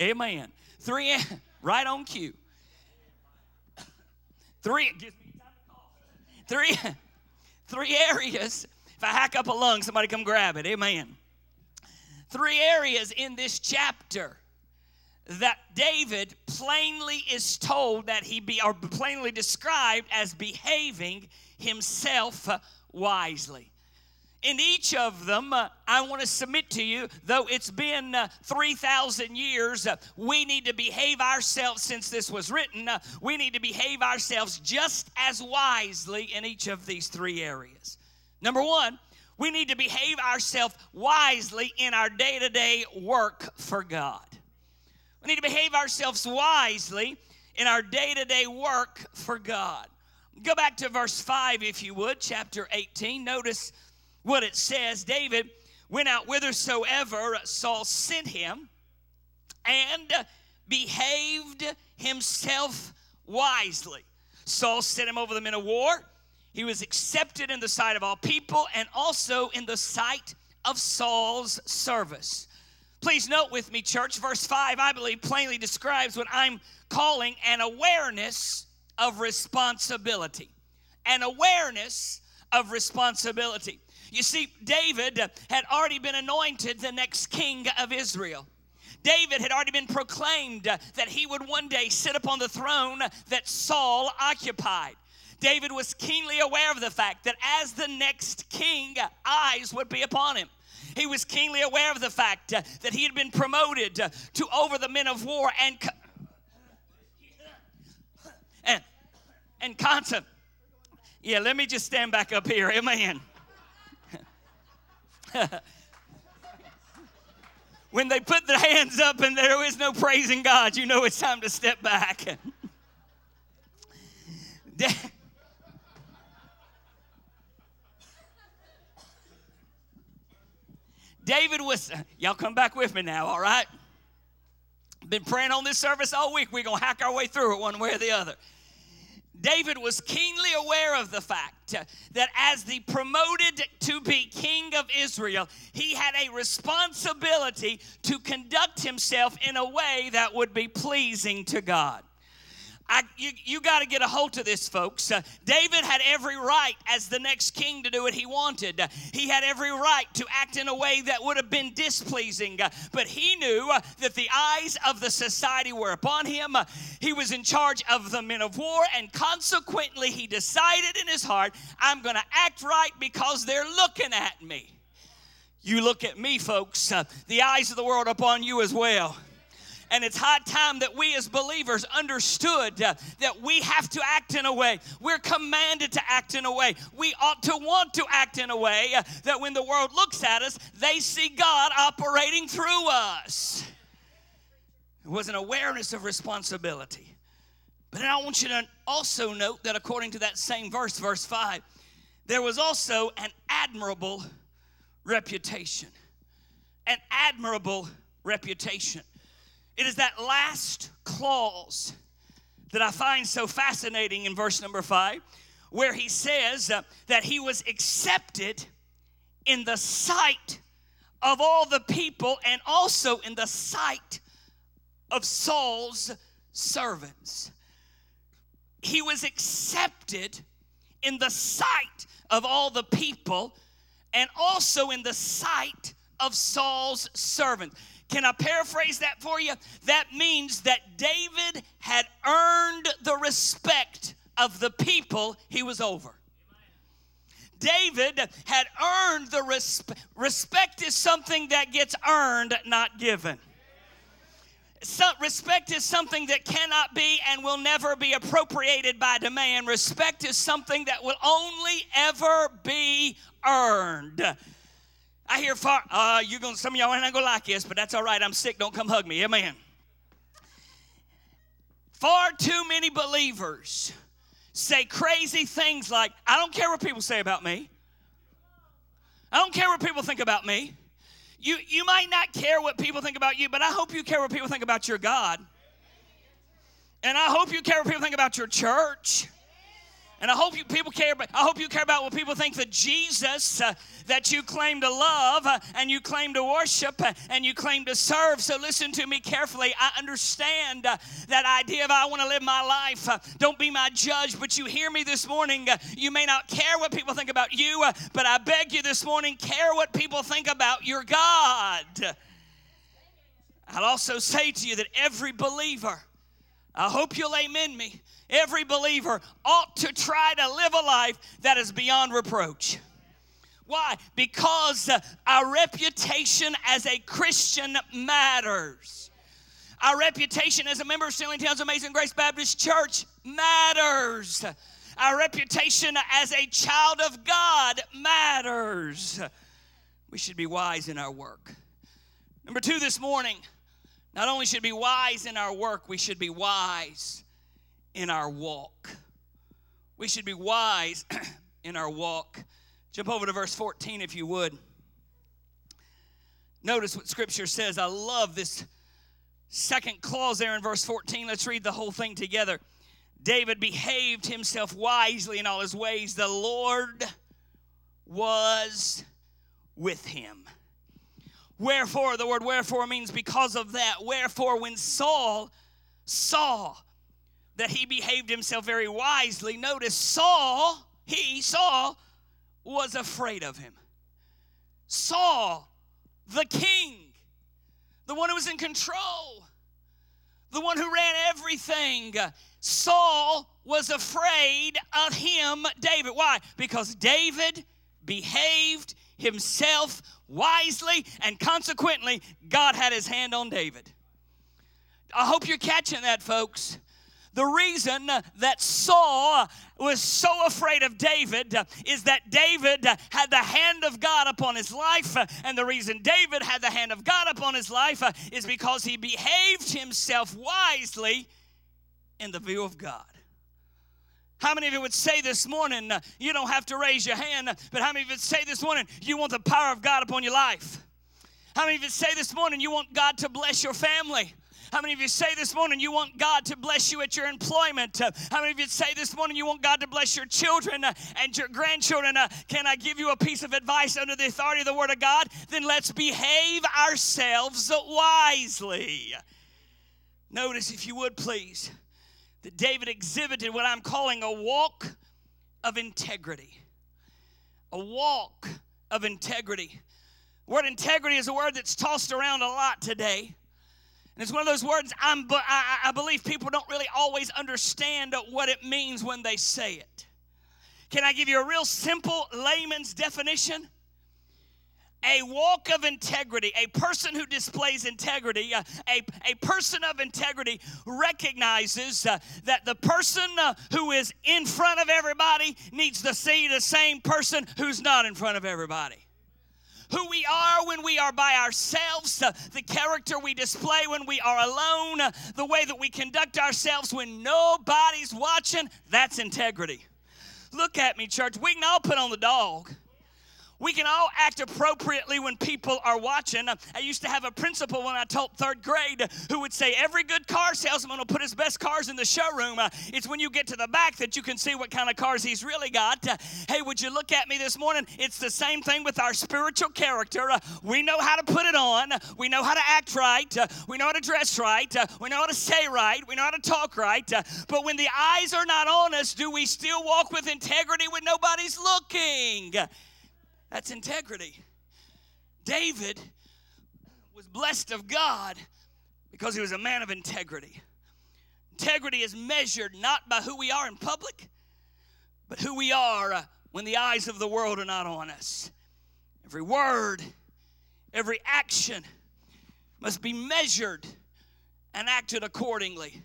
Amen. Three, right on cue. Three, three, three areas. If I hack up a lung, somebody come grab it. Amen. Three areas in this chapter that David plainly is told that he be, or plainly described as behaving himself wisely. In each of them, uh, I want to submit to you, though it's been uh, 3,000 years, uh, we need to behave ourselves since this was written. uh, we need to behave ourselves just as wisely in each of these three areas. Number one, we need to behave ourselves wisely in our day to day work for God. We need to behave ourselves wisely in our day to day work for God. Go back to verse 5, if you would, chapter 18. Notice what it says David went out whithersoever Saul sent him and behaved himself wisely. Saul sent him over the men of war. He was accepted in the sight of all people and also in the sight of Saul's service. Please note with me, church, verse 5, I believe, plainly describes what I'm calling an awareness of responsibility. An awareness of responsibility. You see, David had already been anointed the next king of Israel. David had already been proclaimed that he would one day sit upon the throne that Saul occupied. David was keenly aware of the fact that as the next king, eyes would be upon him. He was keenly aware of the fact that he had been promoted to over the men of war and and and constant. Yeah, let me just stand back up here. Amen. when they put their hands up and there is no praising God, you know it's time to step back. David was, y'all come back with me now, all right? Been praying on this service all week. We're going to hack our way through it one way or the other. David was keenly aware of the fact that as the promoted to be king of Israel, he had a responsibility to conduct himself in a way that would be pleasing to God. I, you, you got to get a hold of this, folks. Uh, David had every right as the next king to do what he wanted. Uh, he had every right to act in a way that would have been displeasing. Uh, but he knew uh, that the eyes of the society were upon him. Uh, he was in charge of the men of war, and consequently, he decided in his heart, I'm going to act right because they're looking at me. You look at me, folks, uh, the eyes of the world upon you as well. And it's high time that we as believers understood uh, that we have to act in a way. We're commanded to act in a way. We ought to want to act in a way uh, that when the world looks at us, they see God operating through us. It was an awareness of responsibility. But then I want you to also note that according to that same verse, verse 5, there was also an admirable reputation. An admirable reputation. It is that last clause that I find so fascinating in verse number five, where he says uh, that he was accepted in the sight of all the people and also in the sight of Saul's servants. He was accepted in the sight of all the people and also in the sight of Saul's servants. Can I paraphrase that for you? That means that David had earned the respect of the people he was over. David had earned the respect. Respect is something that gets earned, not given. So, respect is something that cannot be and will never be appropriated by demand. Respect is something that will only ever be earned. I hear far. Uh, you gonna some of y'all ain't not gonna like this, but that's all right. I'm sick. Don't come hug me. Amen. Far too many believers say crazy things like, "I don't care what people say about me. I don't care what people think about me." You you might not care what people think about you, but I hope you care what people think about your God. And I hope you care what people think about your church. And I hope you people care. About, I hope you care about what people think that Jesus uh, that you claim to love uh, and you claim to worship uh, and you claim to serve. So listen to me carefully. I understand uh, that idea of I want to live my life. Uh, don't be my judge, but you hear me this morning. Uh, you may not care what people think about you, but I beg you this morning, care what people think about your God. I'll also say to you that every believer, I hope you'll amen me every believer ought to try to live a life that is beyond reproach. Why? Because uh, our reputation as a Christian matters. Our reputation as a member of Stealing Town's Amazing Grace Baptist Church matters. Our reputation as a child of God matters. We should be wise in our work. Number two this morning, not only should be wise in our work, we should be wise in our walk. We should be wise in our walk. Jump over to verse 14 if you would. Notice what scripture says. I love this second clause there in verse 14. Let's read the whole thing together. David behaved himself wisely in all his ways. The Lord was with him. Wherefore, the word wherefore means because of that. Wherefore, when Saul saw that he behaved himself very wisely, notice Saul, he, Saul, was afraid of him. Saul, the king, the one who was in control, the one who ran everything, Saul was afraid of him, David. Why? Because David behaved himself wisely, and consequently, God had his hand on David. I hope you're catching that, folks. The reason that Saul was so afraid of David is that David had the hand of God upon his life. And the reason David had the hand of God upon his life is because he behaved himself wisely in the view of God. How many of you would say this morning, you don't have to raise your hand, but how many of you would say this morning, you want the power of God upon your life? How many of you say this morning, you want God to bless your family? How many of you say this morning you want God to bless you at your employment? How many of you say this morning you want God to bless your children uh, and your grandchildren? Uh, can I give you a piece of advice under the authority of the Word of God? Then let's behave ourselves wisely. Notice, if you would please, that David exhibited what I'm calling a walk of integrity. A walk of integrity. The word integrity is a word that's tossed around a lot today. And it's one of those words I'm, I, believe people don't really always understand what it means when they say it. Can I give you a real simple layman's definition? a walk of integrity, a person who displays integrity, uh, a, a person of integrity recognizes uh, that the person uh, who is in front of everybody needs to see the same person who's not in front of everybody who we are when we are by ourselves, the character we display when we are alone, the way that we conduct ourselves when nobody's watching, that's integrity. Look at me, church. We can all put on the dog. We can all act appropriately when people are watching. I used to have a principal when I taught third grade who would say every good car salesman will put his best cars in the showroom. Uh, it's when you get to the back that you can see what kind of cars he's really got. Uh, hey, would you look at me this morning? It's the same thing with our spiritual character. Uh, we know how to put it on, we know how to act right, we know how to dress right, we know how to say right, we know how to talk right. But when the eyes are not on us, do we still walk with integrity when nobody's looking? That's integrity. David was blessed of God because he was a man of integrity. Integrity is measured not by who we are in public, but who we are uh, when the eyes of the world are not on us. Every word, every action must be measured and acted accordingly.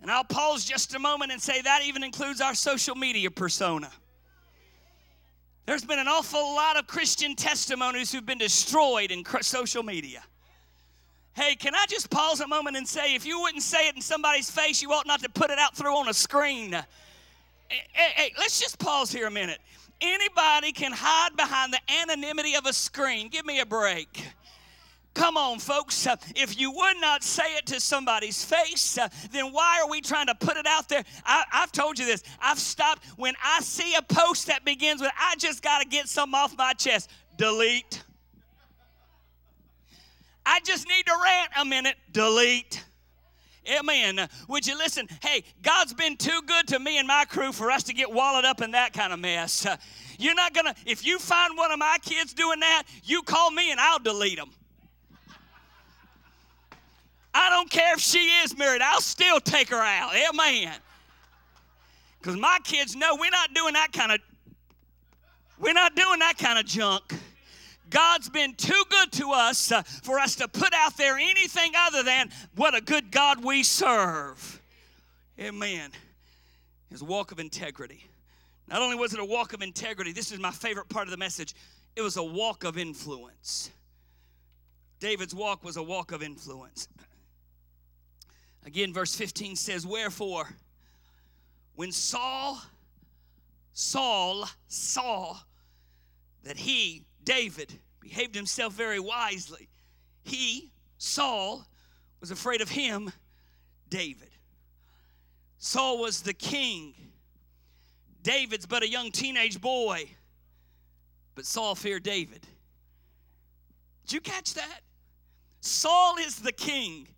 And I'll pause just a moment and say that even includes our social media persona. There's been an awful lot of Christian testimonies who've been destroyed in social media. Hey, can I just pause a moment and say, if you wouldn't say it in somebody's face, you ought not to put it out through on a screen. Hey, hey, hey, let's just pause here a minute. Anybody can hide behind the anonymity of a screen. Give me a break. Come on, folks. Uh, if you would not say it to somebody's face, uh, then why are we trying to put it out there? I, have told you this. I've stopped when I see a post that begins with, I just got to get something off my chest. Delete. I just need to rant a minute. Delete. Amen. Would you listen? Hey, God's been too good to me and my crew for us to get wallowed up in that kind of mess. Uh, you're not going to, if you find one of my kids doing that, you call me and I'll delete them. I don't care if she is married, I'll still take her out. Amen. Because my kids know we're not doing that kind of we're not doing that kind of junk. God's been too good to us uh, for us to put out there anything other than what a good God we serve. Amen. His walk of integrity. Not only was it a walk of integrity, this is my favorite part of the message, it was a walk of influence. David's walk was a walk of influence. Again, verse 15 says, Wherefore, when Saul, Saul saw that he, David, behaved himself very wisely, he, Saul, was afraid of him, David. Saul was the king. David's but a young teenage boy, but Saul feared David. Did you catch that? Saul is the king.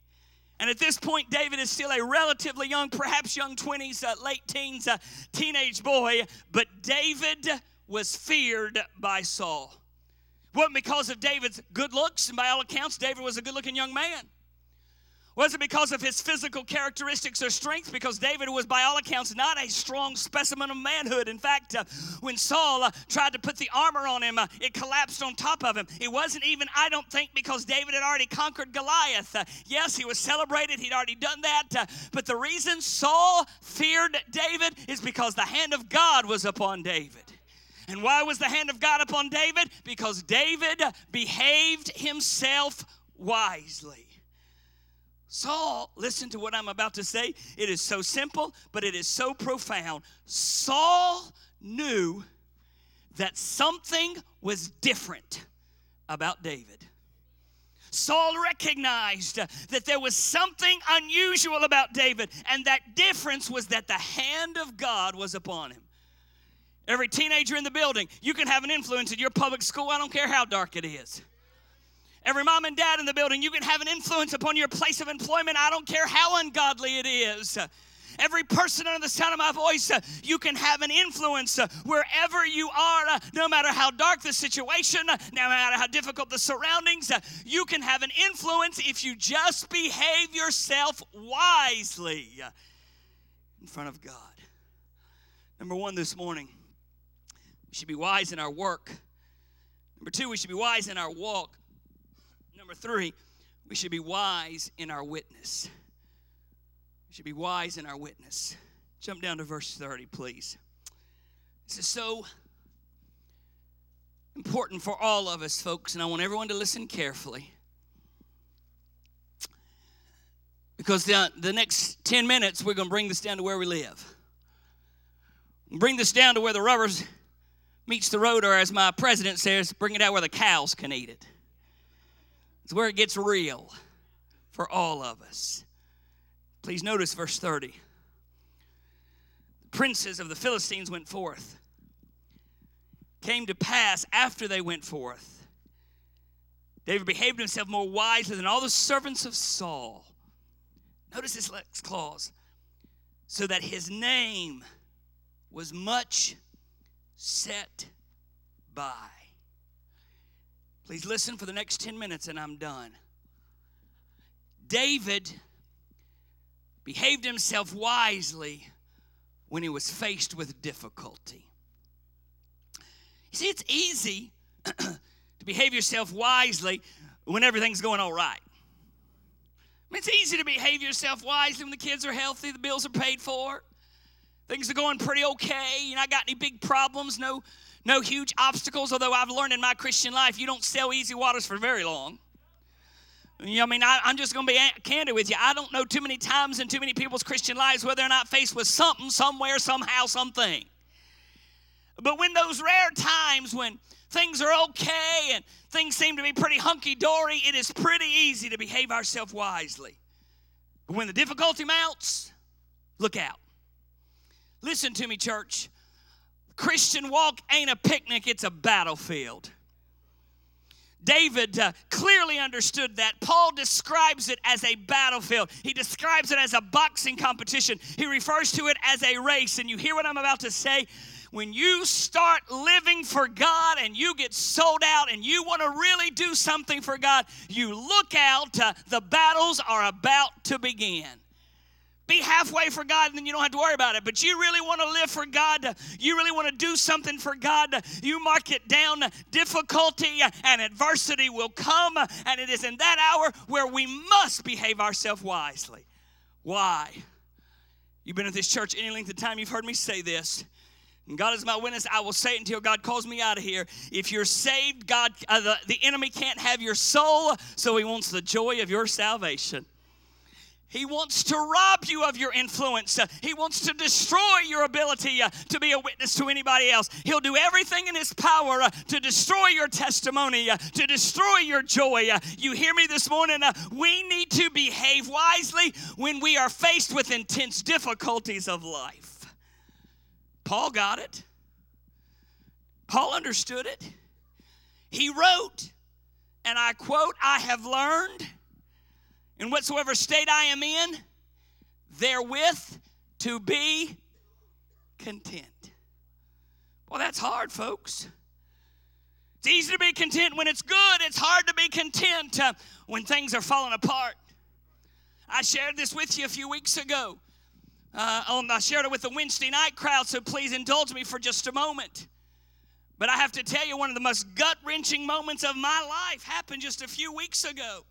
And at this point, David is still a relatively young, perhaps young 20s, uh, late teens, uh, teenage boy. But David was feared by Saul. Wasn't because of David's good looks, and by all accounts, David was a good looking young man. Was it because of his physical characteristics or strength? Because David was, by all accounts, not a strong specimen of manhood. In fact, uh, when Saul uh, tried to put the armor on him, uh, it collapsed on top of him. It wasn't even, I don't think, because David had already conquered Goliath. Uh, yes, he was celebrated, he'd already done that. uh, but the reason Saul feared David is because the hand of God was upon David. And why was the hand of God upon David? Because David behaved himself wisely. Saul, listen to what I'm about to say. It is so simple, but it is so profound. Saul knew that something was different about David. Saul recognized that there was something unusual about David, and that difference was that the hand of God was upon him. Every teenager in the building, you can have an influence in your public school, I don't care how dark it is. Every mom and dad in the building, you can have an influence upon your place of employment. I don't care how ungodly it is. Every person under the sound of my voice, you can have an influence wherever you are, no matter how dark the situation, no matter how difficult the surroundings. You can have an influence if you just behave yourself wisely in front of God. Number one this morning, we should be wise in our work. Number two, we should be wise in our walk. Number three, we should be wise in our witness. We should be wise in our witness. Jump down to verse 30, please. This is so important for all of us, folks, and I want everyone to listen carefully. Because the, the next 10 minutes, we're going to bring this down to where we live. Bring this down to where the rubbers meets the road, or as my president says, bring it out where the cows can eat it. It's where it gets real for all of us. Please notice verse 30. The princes of the Philistines went forth. Came to pass after they went forth. David behaved himself more wisely than all the servants of Saul. Notice this next clause. So that his name was much set by. Please listen for the next 10 minutes and I'm done. David behaved himself wisely when he was faced with difficulty. You see, it's easy to behave yourself wisely when everything's going all right. I mean, it's easy to behave yourself wisely when the kids are healthy, the bills are paid for, things are going pretty okay. You're not got any big problems, no, no huge obstacles. Although I've learned in my Christian life, you don't sell easy waters for very long. You know, I mean, I, I'm just going to be candid with you. I don't know too many times in too many people's Christian lives where they're not faced with something, somewhere, somehow, something. But when those rare times when things are okay and things seem to be pretty hunky dory, it is pretty easy to behave ourselves wisely. But when the difficulty mounts, look out. Listen to me, church. Christian walk ain't a picnic, it's a battlefield. David uh, clearly understood that. Paul describes it as a battlefield. He describes it as a boxing competition. He refers to it as a race. And you hear what I'm about to say? When you start living for God and you get sold out and you want to really do something for God, you look out, uh, the battles are about to begin be halfway for God and then you don't have to worry about it. But you really want to live for God, you really want to do something for God, you mark it down. Difficulty and adversity will come, and it is in that hour where we must behave ourselves wisely. Why? You've been at this church any length of time, you've heard me say this. And God is my witness. I will say it until God calls me out of here. If you're saved, God, uh, the, the enemy can't have your soul, so he wants the joy of your salvation. He wants to rob you of your influence. He wants to destroy your ability uh, to be a witness to anybody else. He'll do everything in his power uh, to destroy your testimony, uh, to destroy your joy. You hear me this morning? We need to behave wisely when we are faced with intense difficulties of life. Paul got it. Paul understood it. He wrote, and I quote, I have learned in whatsoever state I am in, therewith to be content. Well, that's hard, folks. It's easy to be content when it's good. It's hard to be content uh, when things are falling apart. I shared this with you a few weeks ago. Uh, on, I shared it with the Wednesday night crowd, so please indulge me for just a moment. But I have to tell you, one of the most gut wrenching moments of my life happened just a few weeks ago.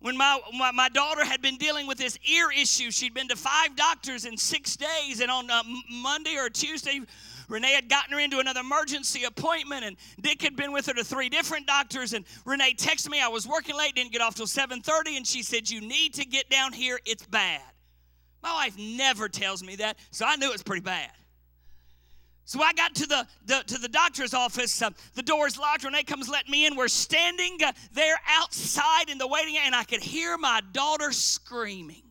When my, my, my, daughter had been dealing with this ear issue, she'd been to five doctors in six days, and on uh, Monday or Tuesday, Renee had gotten her into another emergency appointment, and Dick had been with her to three different doctors. And Renee texted me. I was working late, didn't get off till 7:30, and she said, "You need to get down here. It's bad." My wife never tells me that, so I knew it was pretty bad. So I got to the, the to the doctor's office. Uh, the door's locked. Renee comes let me in. We're standing uh, there outside in the waiting, and I could hear my daughter screaming,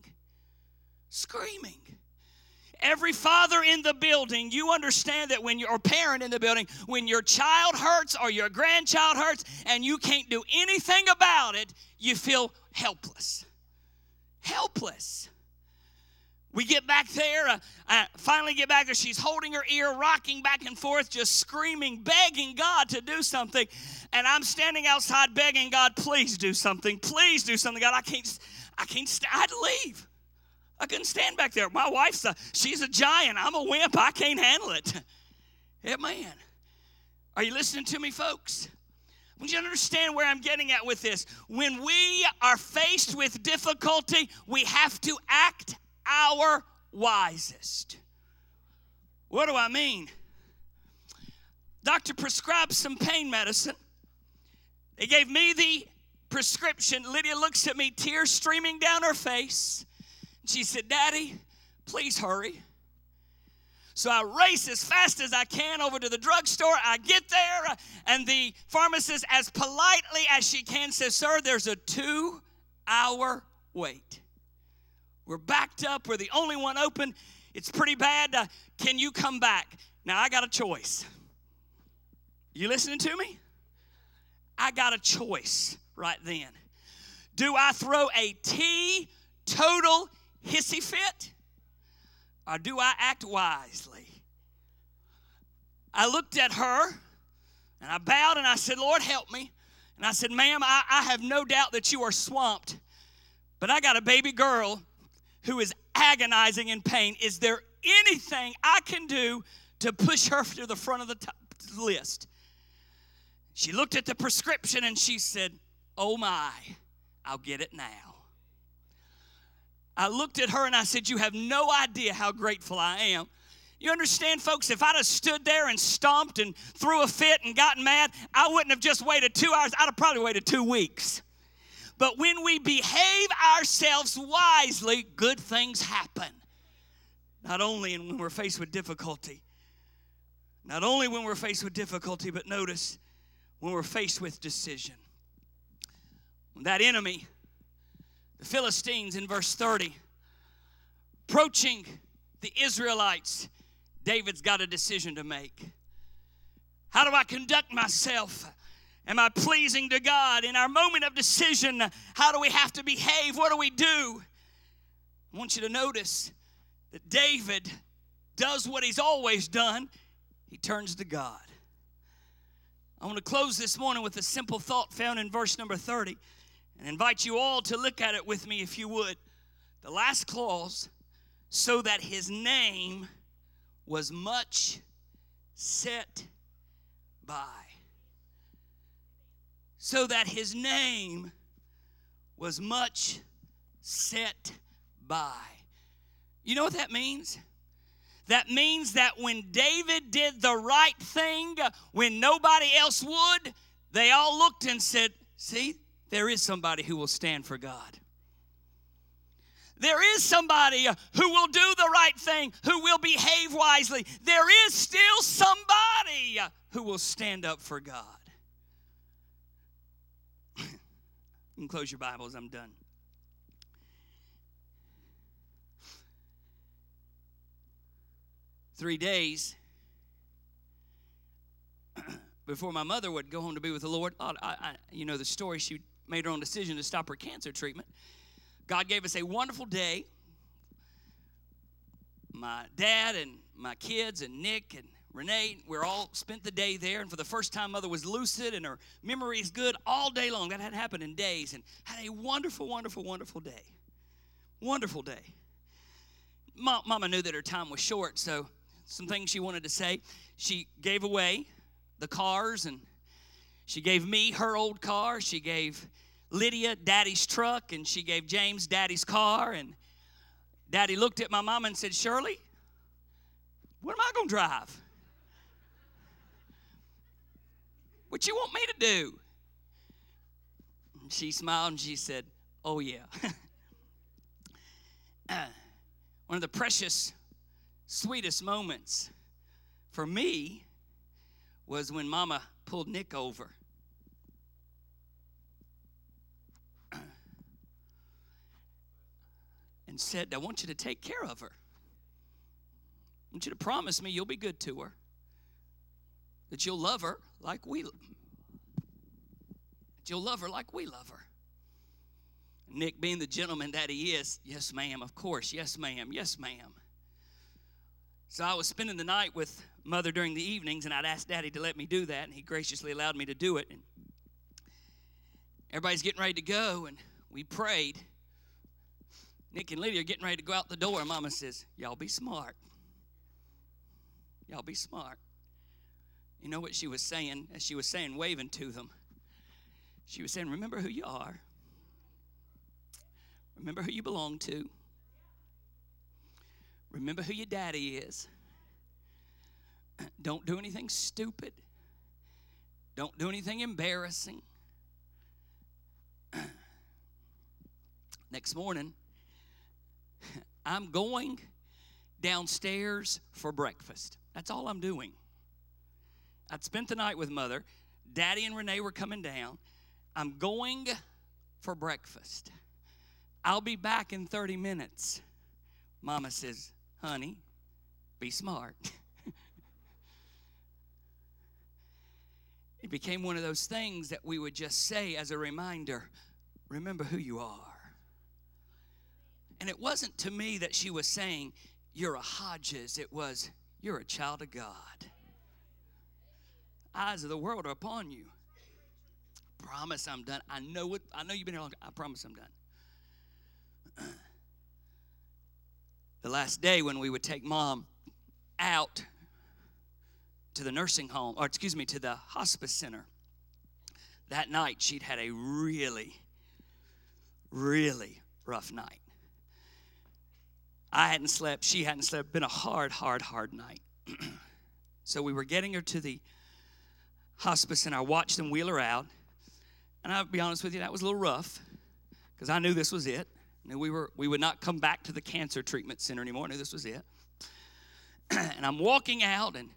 screaming. Every father in the building, you understand that when you're a parent in the building, when your child hurts or your grandchild hurts and you can't do anything about it, you feel helpless. Helpless. We get back there, uh, uh, finally get back there. She's holding her ear, rocking back and forth, just screaming, begging God to do something. And I'm standing outside begging God, please do something. Please do something. God, I can't, I can't, st- I to leave. I couldn't stand back there. My wife's a, she's a giant. I'm a wimp. I can't handle it. Yeah, man. Are you listening to me, folks? I want you to understand where I'm getting at with this. When we are faced with difficulty, we have to act our wisest. What do I mean? Doctor prescribed some pain medicine. They gave me the prescription. Lydia looks at me, tears streaming down her face. She said, Daddy, please hurry. So I race as fast as I can over to the drugstore. I get there, and the pharmacist, as politely as she can, says, Sir, there's a two hour wait. We're backed up. We're the only one open. It's pretty bad. Uh, can you come back? Now, I got a choice. You listening to me? I got a choice right then. Do I throw a T total hissy fit or do I act wisely? I looked at her and I bowed and I said, Lord, help me. And I said, Ma'am, I, I have no doubt that you are swamped, but I got a baby girl who is agonizing in pain. Is there anything I can do to push her to the front of the list? She looked at the prescription and she said, Oh my, I'll get it now. I looked at her and I said, You have no idea how grateful I am. You understand, folks, if I'd have stood there and stomped and threw a fit and gotten mad, I wouldn't have just waited two hours. I'd have probably waited two weeks. But when we behave ourselves wisely, good things happen. Not only when we're faced with difficulty, not only when we're faced with difficulty, but notice when we're faced with decision. When that enemy, the Philistines in verse 30, approaching the Israelites, David's got a decision to make. How do I conduct myself? Am I pleasing to God? In our moment of decision, how do we have to behave? What do we do? I want you to notice that David does what he's always done he turns to God. I want to close this morning with a simple thought found in verse number 30 and invite you all to look at it with me if you would. The last clause, so that his name was much set by. So that his name was much set by. You know what that means? That means that when David did the right thing, when nobody else would, they all looked and said, See, there is somebody who will stand for God. There is somebody who will do the right thing, who will behave wisely. There is still somebody who will stand up for God. you can close your Bibles, I'm done. Three days before my mother would go home to be with the Lord, I, I, you know the story. She made her own decision to stop her cancer treatment. God gave us a wonderful day. My dad and my kids and Nick and Renee, we're all spent the day there, and for the first time, Mother was lucid and her memory is good all day long. That had happened in days, and had a wonderful, wonderful, wonderful day. Wonderful day. Ma- Mama knew that her time was short, so some things she wanted to say. She gave away the cars, and she gave me her old car. She gave Lydia Daddy's truck, and she gave James Daddy's car. And Daddy looked at my mama and said, Shirley, what am I going to drive? What you want me to do? She smiled and she said, Oh, yeah. Uh, one of the precious, sweetest moments for me was when Mama pulled Nick over. And said, I want you to take care of her. I want you to promise me you'll be good to her, that you'll love her like we that you'll love her like we love her. Nick, being the gentleman that he is, yes, ma'am, of course, yes, ma'am, yes, ma'am. So I was spending the night with mother during the evenings, and I'd asked daddy to let me do that, and he graciously allowed me to do it. And everybody's getting ready to go, and we prayed. Nick and Lydia are getting ready to go out the door, mama says, Y'all be smart. Y'all be smart. You know what she was saying? As she was saying, waving to them, she was saying, Remember who you are. Remember who you belong to. Remember who your daddy is. Don't do anything stupid. Don't do anything embarrassing. Next morning, I'm going downstairs for breakfast. That's all I'm doing. I'd spent the night with mother. Daddy and Renee were coming down. I'm going for breakfast. I'll be back in 30 minutes. Mama says, honey, be smart. it became one of those things that we would just say as a reminder remember who you are. And it wasn't to me that she was saying, You're a Hodges. It was, You're a child of God. Eyes of the world are upon you. Promise I'm done. I know it. I know you've been here long. I promise I'm done. the last day when we would take mom out to the nursing home, or excuse me, to the hospice center, that night she'd had a really, really rough night. I hadn't slept, she hadn't slept, been a hard, hard, hard night. so we were getting her to the hospice, and I watched them wheel her out. And I'll be honest with you, that was a little rough because I knew this was it. I knew we, were, we would not come back to the cancer treatment center anymore. I knew this was it. and I'm walking out, and,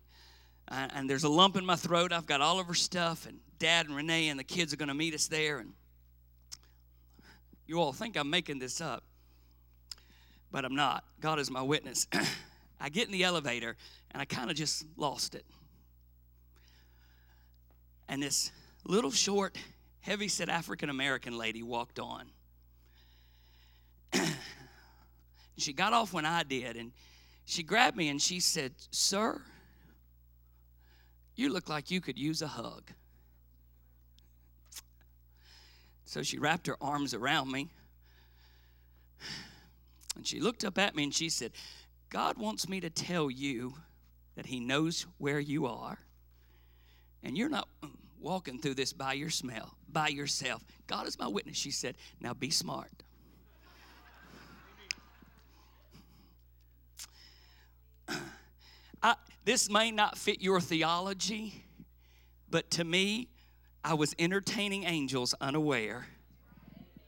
and there's a lump in my throat. I've got all of her stuff, and Dad and Renee and the kids are going to meet us there. And you all think I'm making this up, but I'm not. God is my witness. I get in the elevator, and I kind of just lost it. And this little short, heavy set African American lady walked on. she got off when I did, and she grabbed me and she said, Sir, you look like you could use a hug. So she wrapped her arms around me. And she looked up at me and she said, God wants me to tell you that He knows where you are. And you're not walking through this by your smell, by yourself. God is my witness. She said, Now be smart. I, this may not fit your theology, but to me, I was entertaining angels unaware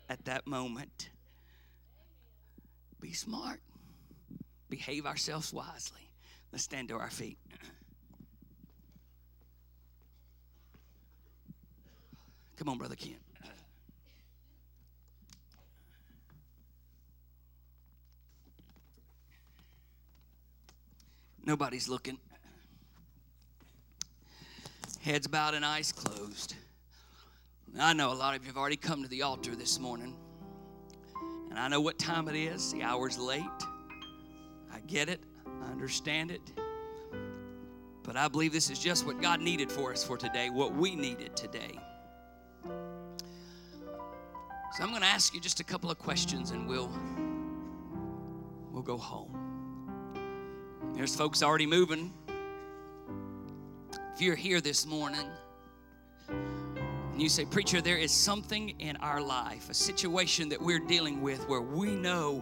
at that moment. Be smart, behave ourselves wisely. Let's stand to our feet. Come on, Brother Ken. Nobody's looking. Heads bowed and eyes closed. I know a lot of you have already come to the altar this morning. And I know what time it is. The hour's late. I get it. I understand it. But I believe this is just what God needed for us for today, what we needed today. So I'm going to ask you just a couple of questions and we'll we'll go home. There's folks already moving. If you're here this morning and you say, Preacher, there is something in our life, a situation that we're dealing with where we know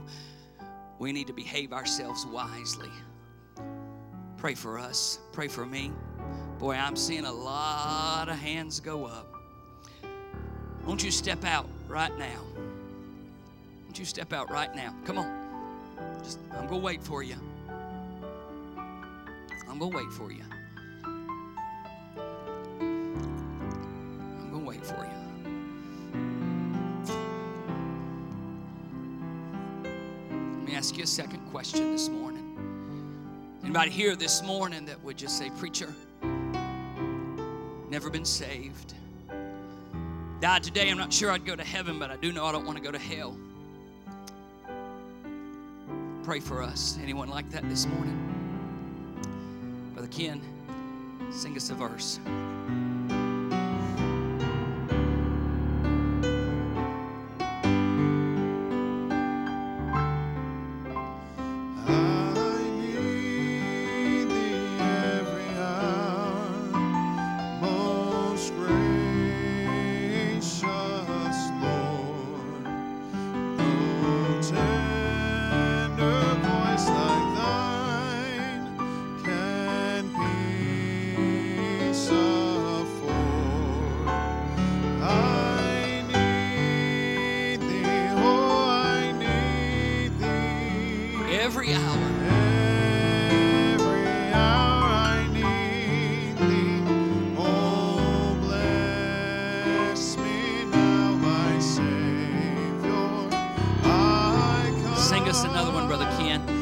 we need to behave ourselves wisely. Pray for us. Pray for me. Boy, I'm seeing a lot of hands go up. Won't you step out right now? Won't you step out right now? Come on. Just I'm gonna wait for you. I'm gonna wait for you. I'm gonna wait for you. Let me ask you a second question this morning. Anybody here this morning that would just say, Preacher, never been saved? Died today, I'm not sure I'd go to heaven, but I do know I don't want to go to hell. Pray for us. Anyone like that this morning? Brother Ken, sing us a verse. Another one, Brother Ken.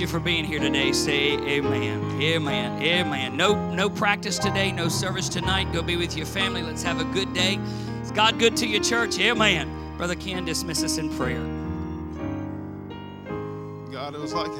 You for being here today. Say amen. Amen. Amen. No, no practice today, no service tonight. Go be with your family. Let's have a good day. Is God good to your church? Amen. Brother Ken, dismiss us in prayer. God, it was like